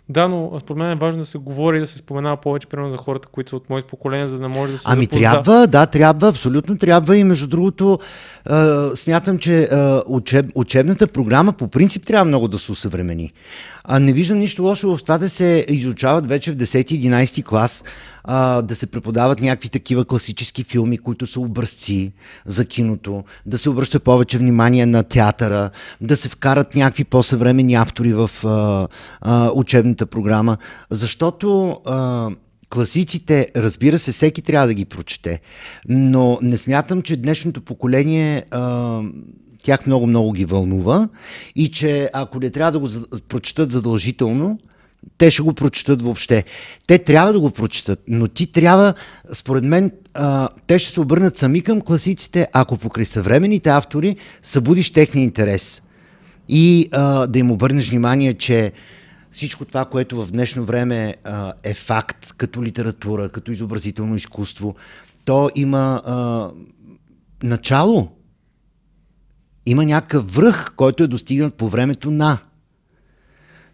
Да, но според мен е важно да се говори и да се споменава повече, примерно за хората, които са от моето поколение, за да може да се Ами запозна... трябва, да, трябва, абсолютно трябва и между другото а, смятам, че а, учеб, учебната програма по принцип трябва много да се усъвремени. А не виждам нищо лошо в това да се изучават вече в 10-11 клас, а, да се преподават някакви такива класически филми, които са образци за киното, да се обръща повече внимание на театъра, да се вкарат някакви по-съвремени автори в а, а, учебната програма, защото а, класиците, разбира се, всеки трябва да ги прочете, но не смятам, че днешното поколение а, тях много-много ги вълнува и че ако не трябва да го прочетат задължително, те ще го прочетат въобще. Те трябва да го прочетат, но ти трябва, според мен, а, те ще се обърнат сами към класиците, ако покрай съвременните автори събудиш техния интерес. И а, да им обърнеш внимание, че всичко това, което в днешно време а, е факт, като литература, като изобразително изкуство, то има а, начало. Има някакъв връх, който е достигнат по времето на.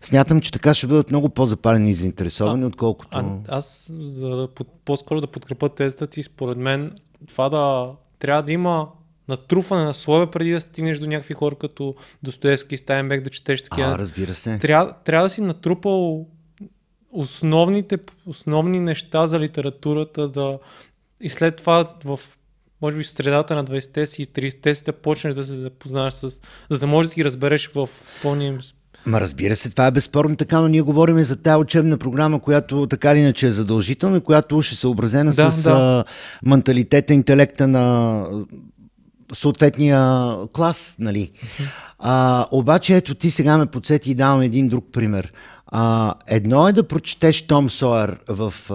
Смятам, че така ще бъдат много по-запалени и заинтересовани, а, отколкото... А, аз за да, по-скоро да подкрепя тезата ти, според мен, това да трябва да има натрупване на слоеве преди да стигнеш до някакви хора като Достоевски Стайнбек да четеш такива. А, разбира се. Трябва, трябва да си натрупал основните, основни неща за литературата да... и след това в може би в средата на 20-те си и 30-те си да почнеш да се запознаеш с... за да можеш да ги разбереш в пълния Ма разбира се, това е безспорно така, но ние говорим за тази учебна програма, която така или иначе е задължителна, която уж е съобразена да, с да. А, менталитета, интелекта на съответния клас, нали. А, обаче ето ти сега ме подсети и давам един друг пример. А, едно е да прочетеш Том Сойер в а,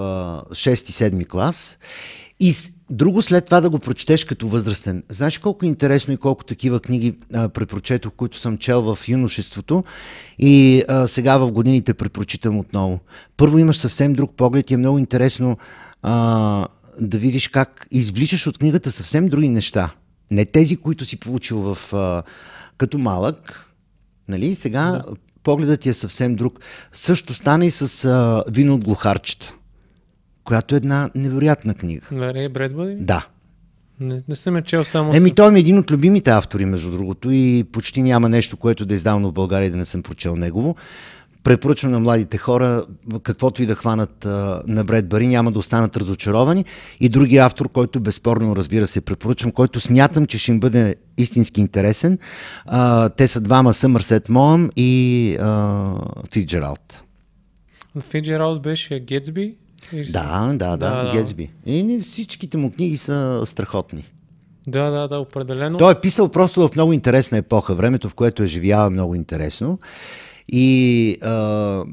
6-7 клас и друго след това да го прочетеш като възрастен. Знаеш колко интересно и колко такива книги а, препрочетох, които съм чел в юношеството и а, сега в годините препрочитам отново. Първо имаш съвсем друг поглед и е много интересно а, да видиш как извличаш от книгата съвсем други неща. Не тези, които си получил в а, като малък, нали, сега да. погледът ти е съвсем друг. Също стана и с а, Вино от глухарчета, която е една невероятна книга. Ларей Бредбъди? Да. Не, не съм е чел само... Еми, той е един от любимите автори, между другото, и почти няма нещо, което да е издавано в България да не съм прочел негово. Препоръчвам на младите хора, каквото и да хванат а, на Бред Бари, няма да останат разочаровани. И други автор, който безспорно, разбира се, препоръчвам, който смятам, че ще им бъде истински интересен. А, те са двама, Съмърсет Моъм и а, Фиджералд. Фиджералд беше Гетсби? Да, да, да, да, Гетсби. И всичките му книги са страхотни. Да, да, да, определено. Той е писал просто в много интересна епоха, времето, в което е живява много интересно. И а,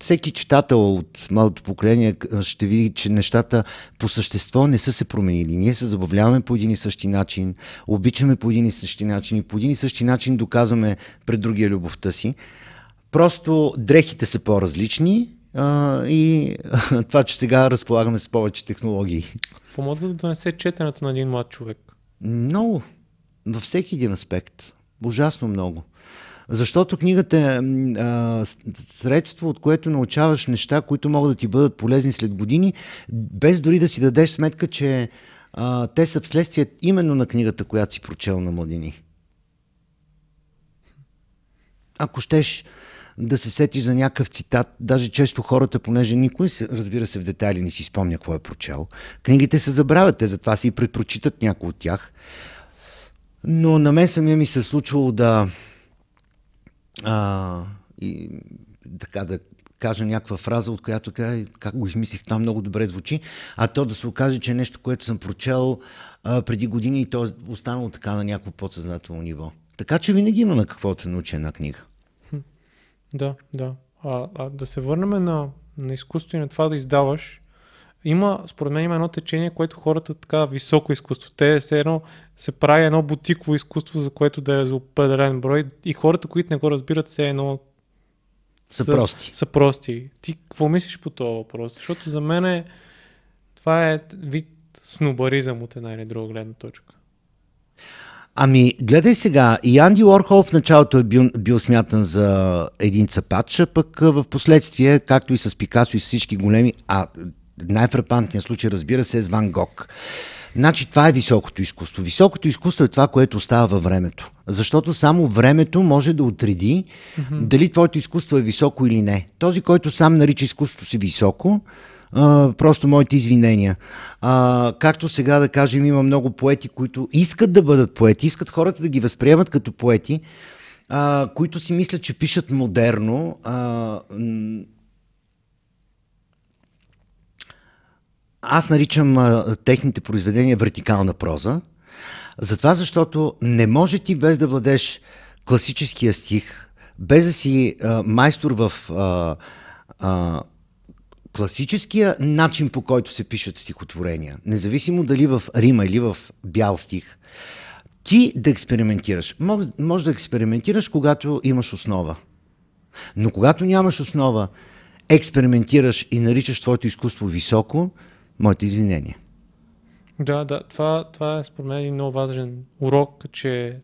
всеки читател от малото поколение ще види, че нещата по същество не са се променили. Ние се забавляваме по един и същи начин, обичаме по един и същи начин и по един и същи начин доказваме пред другия любовта си. Просто дрехите са по-различни а, и това, че сега разполагаме с повече технологии. Какво може да донесе четенето на един млад човек? Много. Във всеки един аспект. Ужасно много. Защото книгата е а, средство, от което научаваш неща, които могат да ти бъдат полезни след години, без дори да си дадеш сметка, че а, те са вследствие именно на книгата, която си прочел на младини. Ако щеш да се сетиш за някакъв цитат, даже често хората, понеже никой, разбира се, в детайли не си спомня какво е прочел, книгите се забравят, те затова си и препрочитат някои от тях. Но на мен самия ми се е случвало да, а, и, така да кажа някаква фраза, от която как, как го измислих, това много добре звучи, а то да се окаже, че е нещо, което съм прочел а, преди години и то е останало така на някакво подсъзнателно ниво. Така че винаги има на какво да научи една книга. Да, да. А, а да се върнем на, на изкуство и на това да издаваш. Има, според мен има едно течение, което хората така високо изкуство. Те се едно се прави едно бутиково изкуство, за което да е за определен брой и хората, които не го разбират, се едно са, са прости. Са прости. Ти какво мислиш по това въпрос? Защото за мен е, това е вид снобаризъм от една или друга гледна точка. Ами, гледай сега, и Анди Уорхол в началото е бил, бил смятан за един цапач, а пък в последствие, както и с Пикасо и с всички големи, а най-фрапантният случай, разбира се, е с Ван Гог. Значи това е високото изкуство. Високото изкуство е това, което остава във времето. Защото само времето може да отреди mm-hmm. дали твоето изкуство е високо или не. Този, който сам нарича изкуството си високо, просто моите извинения. А, както сега да кажем, има много поети, които искат да бъдат поети, искат хората да ги възприемат като поети, а, които си мислят, че пишат модерно. А, аз наричам а, техните произведения вертикална проза, затова защото не може ти без да владеш класическия стих, без да си а, майстор в а, а, класическия начин по който се пишат стихотворения, независимо дали в Рима или в бял стих, ти да експериментираш. Може, може да експериментираш, когато имаш основа. Но когато нямаш основа, експериментираш и наричаш твоето изкуство високо, моите извинения. Да, да, това, това е според мен един много важен урок, че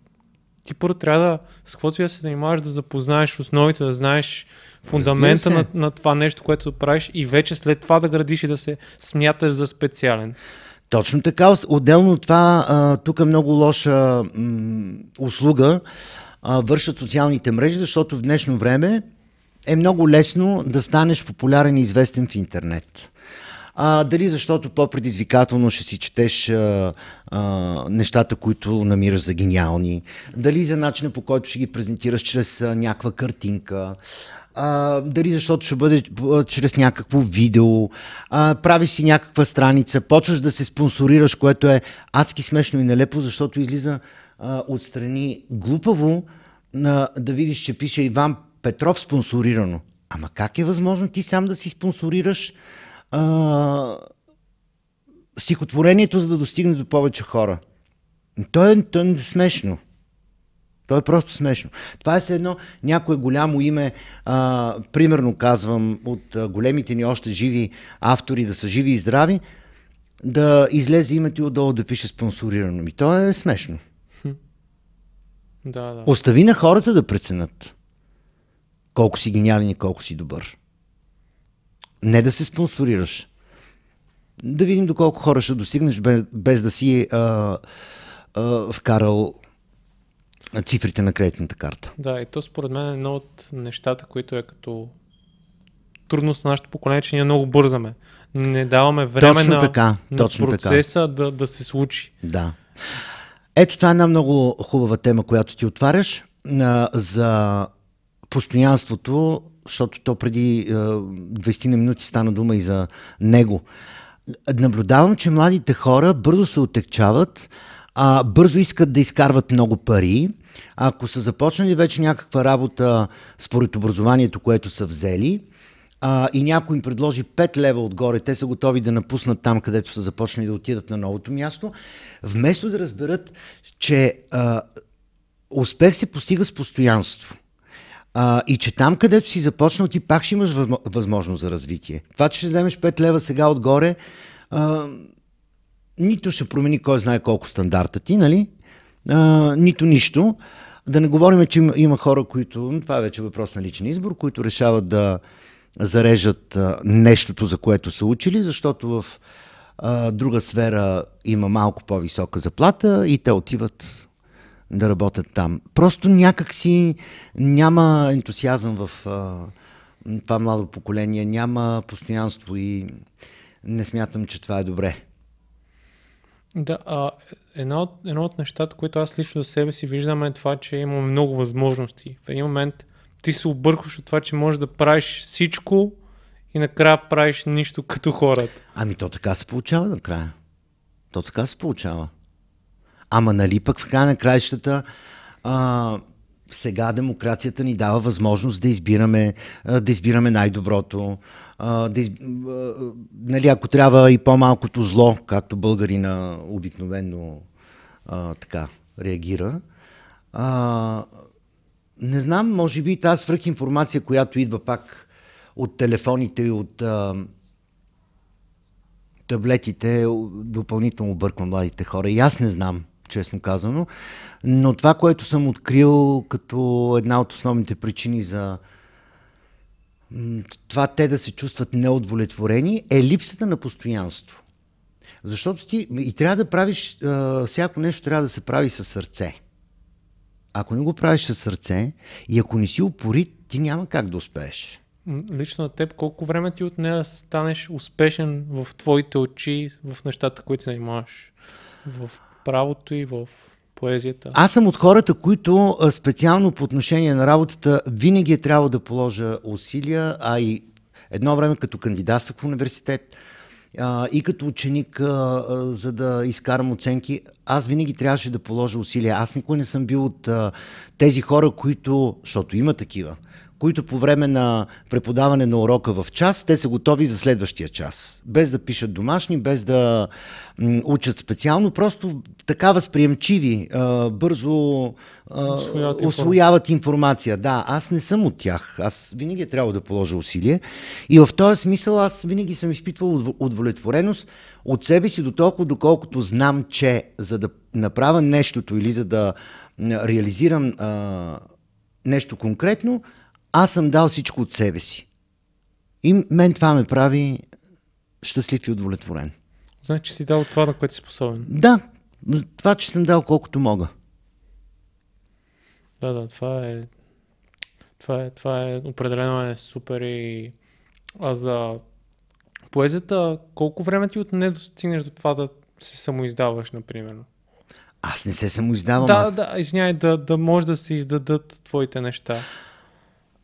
ти първо трябва да, с каквото да се занимаваш, да запознаеш основите, да знаеш фундамента на, на това нещо, което правиш и вече след това да градиш и да се смяташ за специален. Точно така. Отделно от това, тук е много лоша м- услуга а, вършат социалните мрежи, защото в днешно време е много лесно да станеш популярен и известен в интернет. А, дали защото по-предизвикателно ще си четеш а, а, нещата, които намираш за гениални, дали за начина по който ще ги презентираш чрез а, някаква картинка, а, дали защото ще бъде а, чрез някакво видео, а, прави си някаква страница, почваш да се спонсорираш, което е адски смешно и нелепо, защото излиза а, отстрани глупаво а, да видиш, че пише Иван Петров спонсорирано. Ама как е възможно ти сам да си спонсорираш а, стихотворението, за да достигне до повече хора? То е, то е смешно. То е просто смешно. Това е все едно някое голямо име, а, примерно казвам, от а, големите ни още живи автори да са живи и здрави, да излезе името и отдолу да пише спонсорирано. Ми то е смешно. Да, да. Остави на хората да преценят колко си гениален и колко си добър. Не да се спонсорираш. Да видим доколко хора ще достигнеш без, без да си а, а, вкарал цифрите на кредитната карта. Да, и то според мен е едно от нещата, които е като трудност на нашето поколение, че ние много бързаме. Не даваме време Точно на, така, на точно така. процеса Да, да се случи. Да. Ето това е една много хубава тема, която ти отваряш а, за постоянството, защото то преди а, 20 на минути стана дума и за него. Наблюдавам, че младите хора бързо се отекчават, а, бързо искат да изкарват много пари. Ако са започнали вече някаква работа според образованието, което са взели, а, и някой им предложи 5 лева отгоре, те са готови да напуснат там, където са започнали да отидат на новото място, вместо да разберат, че а, успех се постига с постоянство. А, и че там, където си започнал, ти пак ще имаш възмо- възможност за развитие. Това, че ще вземеш 5 лева сега отгоре, а, нито ще промени кой знае колко стандарта ти, нали? А, нито нищо. Да не говорим, че има, има хора, които, това е вече въпрос на личен избор, които решават да зарежат а, нещото, за което са учили, защото в а, друга сфера има малко по-висока заплата и те отиват да работят там. Просто някак си няма ентусиазъм в а, това младо поколение, няма постоянство и не смятам, че това е добре. Да, а, едно, от, едно от нещата, които аз лично за себе си виждам е това, че имам много възможности. В един момент ти се объркваш от това, че можеш да правиш всичко и накрая правиш нищо като хората. Ами то така се получава накрая. То така се получава. Ама нали пък в края на краищата а, сега демокрацията ни дава възможност да избираме, да избираме най-доброто. Да из... нали, ако трябва и по-малкото зло, както българина обикновено а, така реагира. А, не знам, може би тази свръхинформация, която идва пак от телефоните и от а, таблетите, допълнително обърква младите хора. И аз не знам, честно казано. Но това, което съм открил като една от основните причини за това те да се чувстват неудовлетворени, е липсата на постоянство. Защото ти и трябва да правиш, всяко нещо трябва да се прави със сърце. Ако не го правиш със сърце и ако не си упорит, ти няма как да успееш. Лично на теб, колко време ти от нея станеш успешен в твоите очи, в нещата, които занимаваш? В правото и в поезията? Аз съм от хората, които специално по отношение на работата винаги е трябвало да положа усилия, а и едно време като кандидатствах в университет и като ученик, за да изкарам оценки, аз винаги трябваше да положа усилия. Аз никога не съм бил от тези хора, които, защото има такива, които по време на преподаване на урока в час, те са готови за следващия час. Без да пишат домашни, без да учат специално, просто така възприемчиви, бързо освояват информация. Да, аз не съм от тях. Аз винаги е трябвало да положа усилие. И в този смисъл аз винаги съм изпитвал удов- удовлетвореност от себе си до толкова, доколкото знам, че за да направя нещото или за да реализирам а, нещо конкретно, аз съм дал всичко от себе си. И мен това ме прави щастлив и удовлетворен. Значи си дал това, на което си способен. Да, това, че съм дал колкото мога. Да, да, това е. Това е, това е определено е супер и. А за поезията, колко време ти отне да стигнеш до това да се самоиздаваш, например? Аз не се самоиздавам. Да, аз... да, извиняй, да, да може да се издадат твоите неща.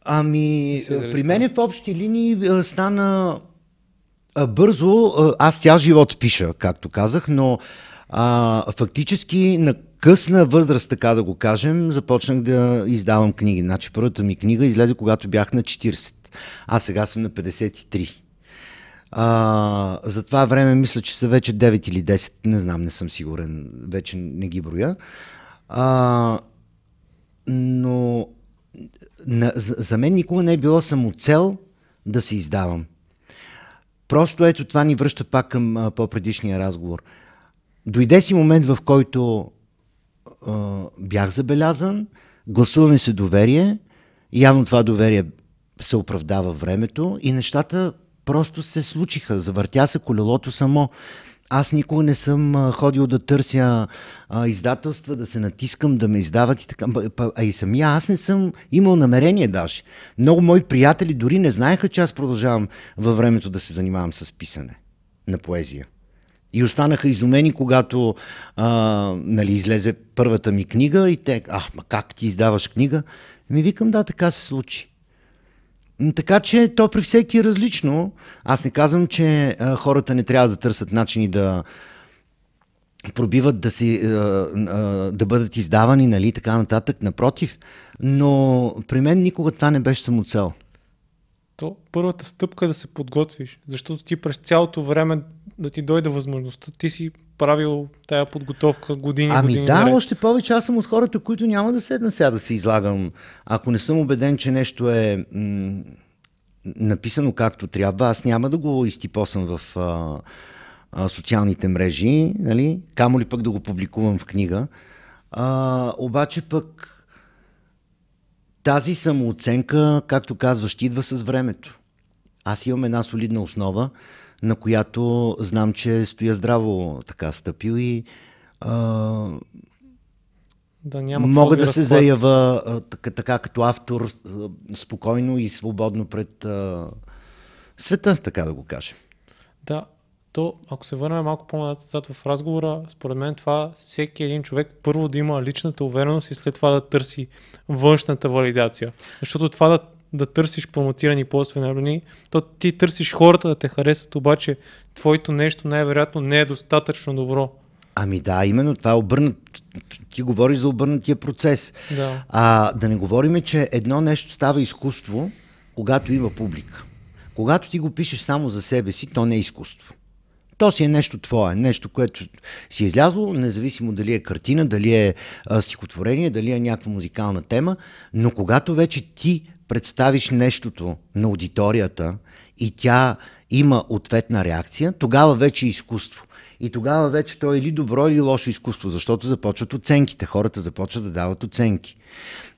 Ами, заради при мен в общи линии а, стана а, бързо. А, аз цял живот пиша, както казах, но а, фактически на късна възраст, така да го кажем, започнах да издавам книги. Значи първата ми книга излезе, когато бях на 40. Аз сега съм на 53. А, за това време мисля, че са вече 9 или 10, не знам, не съм сигурен, вече не ги броя. А, но на, за, мен никога не е било самоцел да се издавам. Просто ето това ни връща пак към по-предишния разговор. Дойде си момент, в който а, бях забелязан, гласуваме се доверие, явно това доверие се оправдава времето и нещата просто се случиха. Завъртя се колелото само. Аз никога не съм ходил да търся а, издателства, да се натискам, да ме издават и така. А и самия аз не съм имал намерение даже. Много мои приятели дори не знаеха, че аз продължавам във времето да се занимавам с писане на поезия. И останаха изумени, когато а, нали, излезе първата ми книга и те, ах, ма как ти издаваш книга? Ми викам, да, така се случи. Така че то при всеки е различно. Аз не казвам, че а, хората не трябва да търсят начини да пробиват да, си, а, а, да бъдат издавани, нали, така нататък. Напротив. Но при мен никога това не беше самоцел. То първата стъпка е да се подготвиш, защото ти през цялото време да ти дойде възможността, ти си правил тая подготовка години, ами години. да, наред. още повече аз съм от хората, които няма да седна сега да се излагам. Ако не съм убеден, че нещо е м- написано както трябва, аз няма да го изтипосам в а, а, социалните мрежи, нали? камо ли пък да го публикувам в книга. А, обаче пък тази самооценка, както казваш, идва с времето. Аз имам една солидна основа, на която знам, че стоя здраво така стъпил и а, да няма мога да разклад. се заявя а, така, така като автор а, спокойно и свободно пред а, света, така да го кажем. Да, то ако се върнем малко по-назад в разговора, според мен това всеки един човек първо да има личната увереност и след това да търси външната валидация. Защото това да, да търсиш промотирани постове на новини, то ти търсиш хората да те харесат, обаче твоето нещо най-вероятно не е достатъчно добро. Ами да, именно това е обърнат. Ти говориш за обърнатия процес. Да. А да не говорим, че едно нещо става изкуство, когато има публика. Когато ти го пишеш само за себе си, то не е изкуство. То си е нещо твое, нещо, което си е излязло, независимо дали е картина, дали е а, стихотворение, дали е някаква музикална тема, но когато вече ти представиш нещото на аудиторията и тя има ответна реакция, тогава вече е изкуство. И тогава вече то е или добро, или лошо изкуство, защото започват оценките. Хората започват да дават оценки.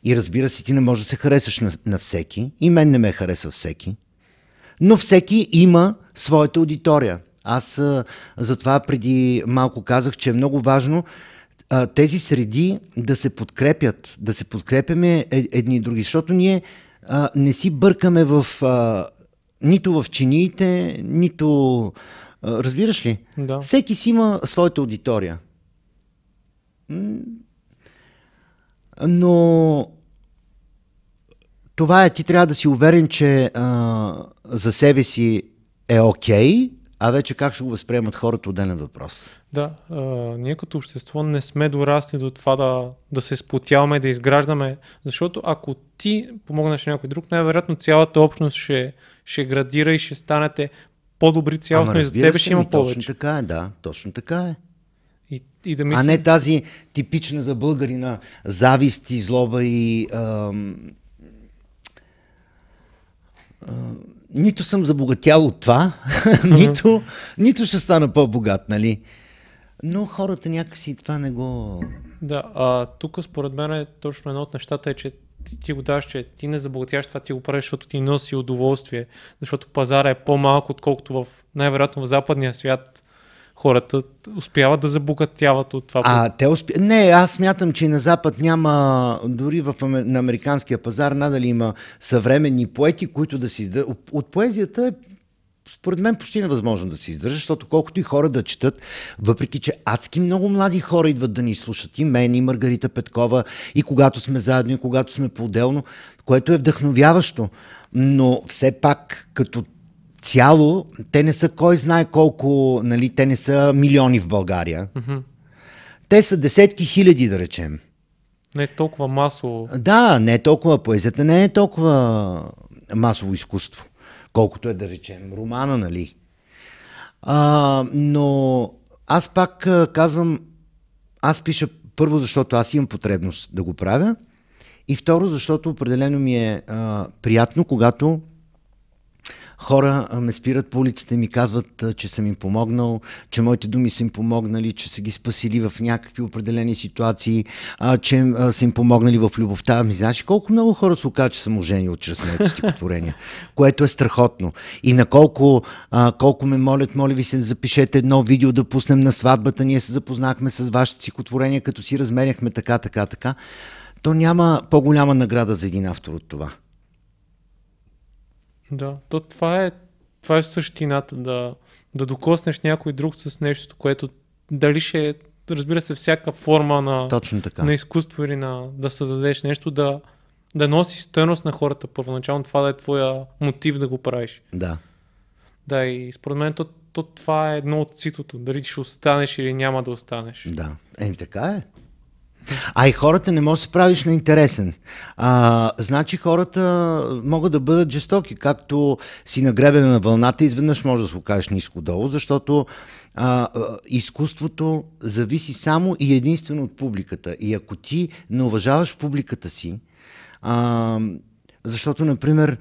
И разбира се, ти не можеш да се харесаш на, на всеки. И мен не ме хареса всеки. Но всеки има своята аудитория. Аз а, затова преди малко казах, че е много важно а, тези среди да се подкрепят, да се подкрепяме е- едни и други, защото ние а, не си бъркаме в а, нито в чиниите, нито. А, разбираш ли? Да. Всеки си има своята аудитория. Но това е, ти трябва да си уверен, че а, за себе си е окей, okay, а вече как ще го възприемат хората, отделен въпрос. Да, а, ние като общество не сме дорасли до това да, да се сплотяваме, да изграждаме, защото ако ти помогнеш на някой друг, най-вероятно цялата общност ще, ще градира и ще станете по-добри цялостно и за тебе ще има ми, Точно повече. така е, да, точно така е. И, и да А мислим, не тази типична за българина завист и злоба и... Ам, а, нито съм забогатял от това, нито, нито ще стана по-богат, нали? Но хората някакси това не го... Да, а, тук според мен е точно едно от нещата е, че ти, ти го даваш, че ти не забогатяваш, това ти го правиш, защото ти носи удоволствие, защото пазара е по-малко, отколкото в най-вероятно в западния свят хората успяват да забогатяват от това. А, те успя... Не, аз смятам, че на Запад няма, дори в, на американския пазар, надали има съвременни поети, които да си. От поезията е според мен почти невъзможно да се издържа, защото колкото и хора да четат, въпреки че адски много млади хора идват да ни слушат, и мен, и Маргарита Петкова, и когато сме заедно, и когато сме по-отделно, което е вдъхновяващо. Но все пак, като цяло, те не са кой знае колко, нали, те не са милиони в България. Те са десетки хиляди, да речем. Не е толкова масово. Да, не е толкова, поезията не е толкова масово изкуство, колкото е да речем романа, нали? А, но аз пак казвам, аз пиша първо, защото аз имам потребност да го правя и второ, защото определено ми е а, приятно, когато хора ме спират по улицата и ми казват, че съм им помогнал, че моите думи са им помогнали, че са ги спасили в някакви определени ситуации, а, че а, са им помогнали в любовта. Ами знаеш колко много хора се оказа, че съм оженил чрез моите стихотворения, което е страхотно. И на колко, а, колко ме молят, моля ви се, запишете едно видео да пуснем на сватбата. Ние се запознахме с вашите стихотворения, като си размеряхме така, така, така. То няма по-голяма награда за един автор от това. Да, то това е, това е същината, да, да докоснеш някой друг с нещо, което дали ще е, разбира се, всяка форма на, Точно така. на изкуство или на да създадеш нещо, да, да носи стоеност на хората първоначално, това да е твоя мотив да го правиш. Да. Да, и според мен то, то това е едно от ситото, дали ще останеш или няма да останеш. Да. Еми така е. А и хората не може да се правиш на интересен. А, значи хората могат да бъдат жестоки, както си нагребена на вълната, изведнъж може да се окажеш ниско долу, защото а, изкуството зависи само и единствено от публиката. И ако ти не уважаваш публиката си, а, защото, например,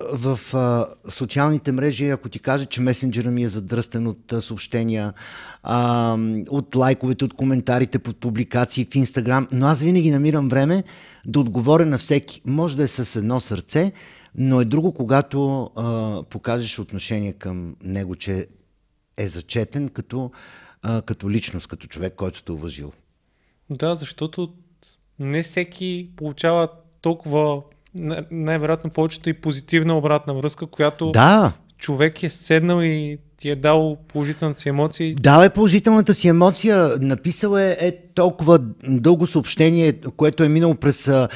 в а, социалните мрежи, ако ти кажа, че месенджера ми е задръстен от а, съобщения, а, от лайковете, от коментарите под публикации в Инстаграм, но аз винаги намирам време да отговоря на всеки. Може да е с едно сърце, но е друго, когато а, покажеш отношение към него, че е зачетен като, а, като личност, като човек, който те е уважил. Да, защото не всеки получава толкова, най-вероятно повечето и позитивна обратна връзка, която Да, човек е седнал и ти е дал положителната си емоция. Дал е положителната си емоция, написал е, е толкова дълго съобщение, което е минало през а,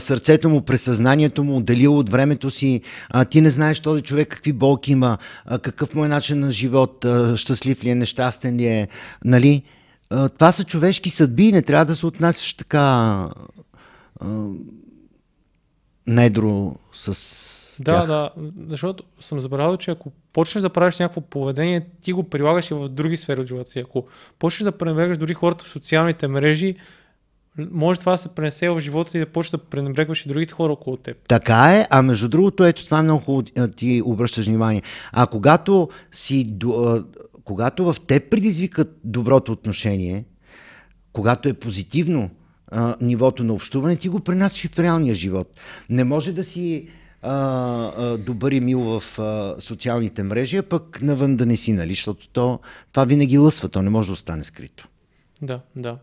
сърцето му, през съзнанието му, отделил от времето си. А, ти не знаеш този човек какви болки има, а, какъв му е начин на живот, а, щастлив ли е, нещастен ли е, нали? А, това са човешки съдби и не трябва да се отнасяш така а, недро с Да, тях. да, защото съм забравил, че ако почнеш да правиш някакво поведение, ти го прилагаш и в други сфери от живота си. Ако почнеш да пренебрегваш дори хората в социалните мрежи, може това да се пренесе в живота и да почнеш да пренебрегваш и другите хора около теб. Така е, а между другото, ето това е много хубаво ти обръщаш внимание. А когато си, когато в теб предизвикат доброто отношение, когато е позитивно а, нивото на общуване, ти го пренасяш и в реалния живот. Не може да си а, а, добър и мил в а, социалните мрежи, а пък навън да не си, нали? Защото то, това винаги лъсва, то не може да остане скрито. Да, да.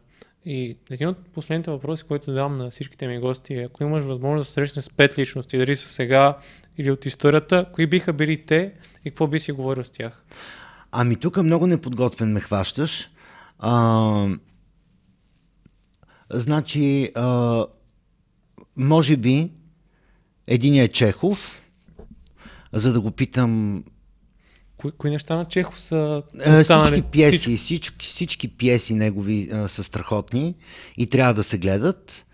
И един от последните въпроси, който давам на всичките ми гости е, ако имаш възможност да срещнеш с пет личности, дали са сега или от историята, кои биха били те и какво би си говорил с тях? Ами тук много неподготвен ме хващаш. А, значи, а, може би, единият е Чехов, за да го питам Кои, кои неща на Чехов са останали? всички пиеси, всички, всички пиеси негови а, са страхотни и трябва да се гледат.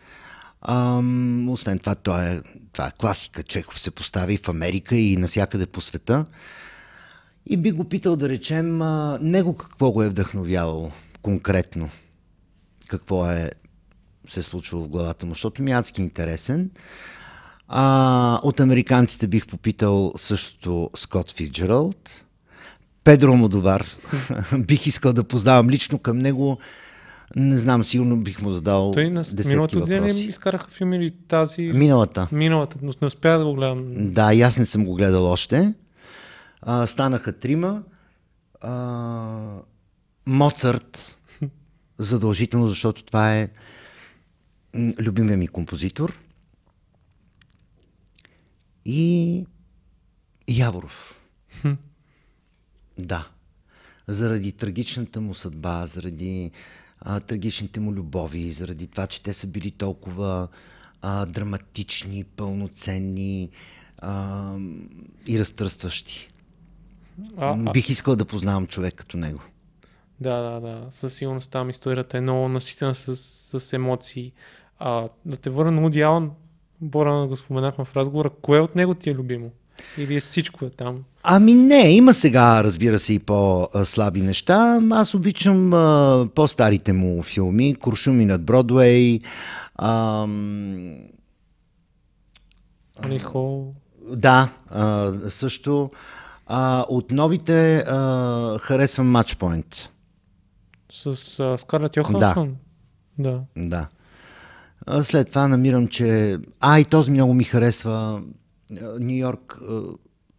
Ам, освен това, това е, това е класика. Чехов се постави в Америка и навсякъде по света. И би го питал да речем а, него какво го е вдъхновявало конкретно. Какво е се случило в главата му, защото ми е адски интересен. А, от американците бих попитал същото Скот Фиджералд. Педро Модовар. бих искал да познавам лично към него. Не знам, сигурно бих му задал Той на десетки миналата въпроси. изкараха филм или тази? Миналата. Миналата, но не успях да го гледам. Да, и аз не съм го гледал още. А, станаха трима. А, Моцарт, задължително, защото това е любимия ми композитор. И Яворов. Да. Заради трагичната му съдба, заради а, трагичните му любови, заради това, че те са били толкова а, драматични, пълноценни а, и разтръстващи. А, а, Бих искал да познавам човек като него. да, да, да. Със сигурност там историята е много наситена с, с емоции. А, да те върна на Уди Алън, по-рано го споменахме в разговора, кое от него ти е любимо? Или е всичко е там? Ами не, има сега, разбира се, и по-слаби неща. Аз обичам а, по-старите му филми, Куршуми над Бродвей, ам, Хол, Да, а, също. А, от новите а, харесвам Matchpoint. С а, Скарлет Йохансон? Да. Да. А, след това намирам, че... А, и този много ми харесва. Нью Йорк,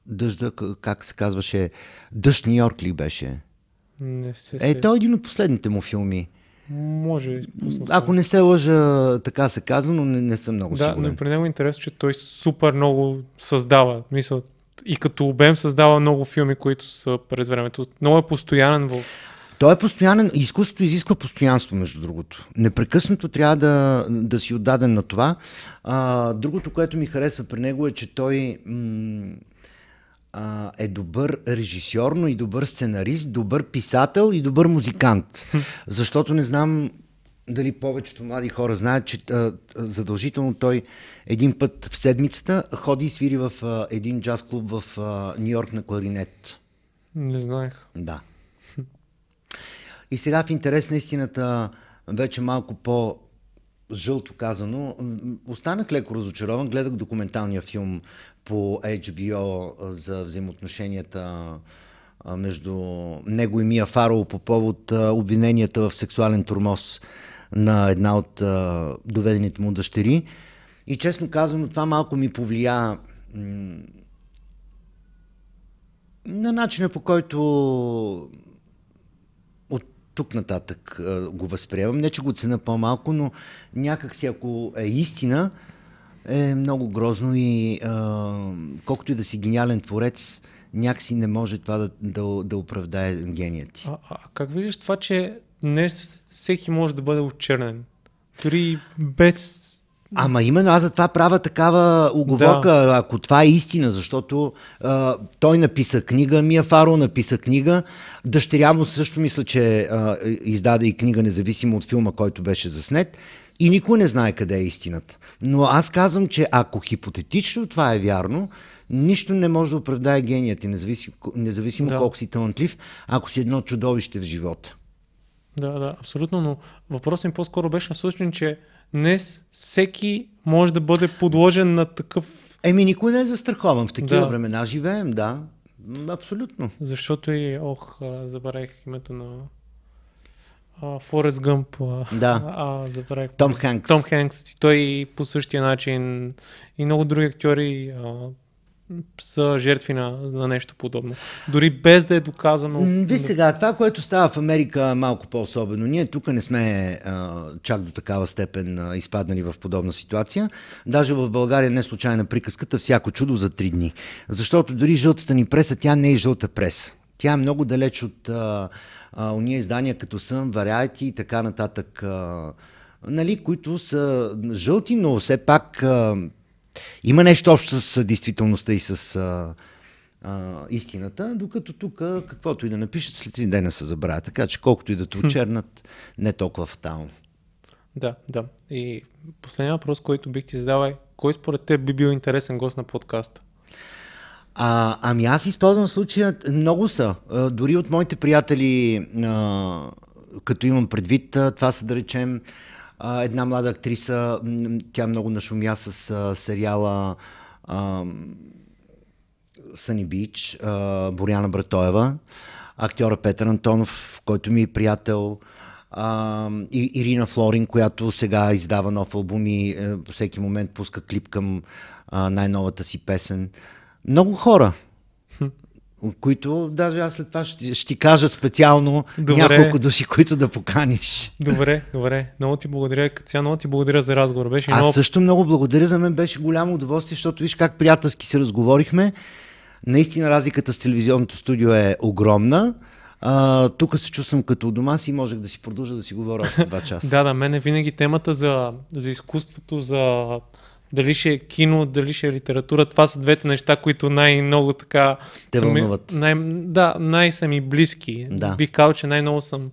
дъжда, как се казваше? Дъжд Нью Йорк ли беше? Не се Е, той е един от последните му филми. Може. Ако не се лъжа, така се казва, но не, не съм много да, сигурен. Да, но при него е интересно, че той супер много създава. Мисъл, и като обем създава много филми, които са през времето. Много е постоянен в... Той е постоянен. Изкуството изисква постоянство, между другото. Непрекъснато трябва да, да си отдаден на това. А, другото, което ми харесва при него е, че той м- а, е добър режисьор, но и добър сценарист, добър писател и добър музикант. Защото не знам дали повечето млади хора знаят, че а, задължително той един път в седмицата ходи и свири в а, един джаз клуб в Нью Йорк на кларинет. Не знаех. Да. И сега в интерес на истината, вече малко по жълто казано, останах леко разочарован. Гледах документалния филм по HBO за взаимоотношенията между него и Мия Фаро по повод обвиненията в сексуален турмоз на една от доведените му дъщери. И честно казано, това малко ми повлия на начина по който тук нататък го възприемам. Не, че го цена по-малко, но някак си, ако е истина, е много грозно и а, колкото и да си гениален творец, някакси не може това да, да, да оправдае геният ти. А, а как виждаш това, че днес всеки може да бъде очернен? Дори без Ама именно аз за това правя такава оговорка, да. ако това е истина, защото а, той написа книга, Мия Фаро написа книга, дъщеря му също мисля, че а, издаде и книга, независимо от филма, който беше заснет и никой не знае къде е истината. Но аз казвам, че ако хипотетично това е вярно, нищо не може да оправдае геният ти, независимо, независимо да. колко си талантлив, ако си едно чудовище в живота. Да, да, абсолютно, но въпросът ми по-скоро беше насочен, че днес всеки може да бъде подложен на такъв... Еми, никой не е застрахован. В такива да. времена живеем, да. Абсолютно. Защото и, ох, забравих името на Форест Гъмп. Да. А, забравих. Том Хенкс. Том Хенкс. И той по същия начин и много други актьори а, са жертви на, на нещо подобно. Дори без да е доказано. Виж сега, това, което става в Америка малко по-особено. Ние тук не сме а, чак до такава степен а, изпаднали в подобна ситуация. Даже в България не е случайна приказката всяко чудо за три дни. Защото дори жълтата ни преса, тя не е жълта преса. Тя е много далеч от а, а, уния издания като съм, Variety и така нататък, а, нали, които са жълти, но все пак а, има нещо общо с действителността и с а, а, истината, докато тук каквото и да напишат, след три дена се забравя. Така че колкото и да те очернат, не толкова фатално. Да, да. И последния въпрос, който бих ти задал е, кой според теб би бил интересен гост на подкаста? А, ами аз използвам случая, много са. А, дори от моите приятели, а, като имам предвид, това са да речем една млада актриса, тя много нашумя с а, сериала а, Бич, Боряна Братоева, актьора Петър Антонов, който ми е приятел, а, и Ирина Флорин, която сега издава нов албум и е, всеки момент пуска клип към а, най-новата си песен. Много хора, които даже аз след това ще, ще ти кажа специално добре. няколко души, които да поканиш. Добре, добре. Много ти благодаря. Ця, много ти благодаря за разговор. Беше аз много... също много благодаря. За мен беше голямо удоволствие, защото виж как приятелски се разговорихме. Наистина разликата с телевизионното студио е огромна. А, тук се чувствам като у дома си и можех да си продължа да си говоря още два часа. да, да, мен е винаги темата за, за изкуството, за дали ще е кино, дали ще е литература. Това са двете неща, които най-много така... Те вълнуват. Най- да, най-са ми близки. Да. Бих казал, че най-много съм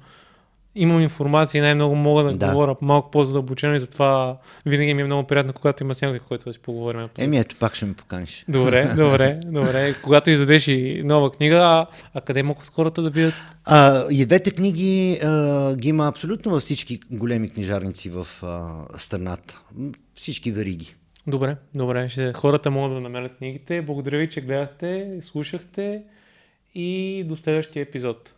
имам информация и най-много мога да, да. говоря малко по-задълбочено и затова винаги ми е много приятно, когато има някой, който да си поговорим. Еми ето, пак ще ме поканиш. Добре, добре, добре. Когато издадеш и нова книга, а, а къде могат хората да видят? А, и двете книги а, ги има абсолютно във всички големи книжарници в а, страната. Всички вериги. Добре, добре. Ще, хората могат да намерят книгите. Благодаря ви, че гледахте, слушахте и до следващия епизод.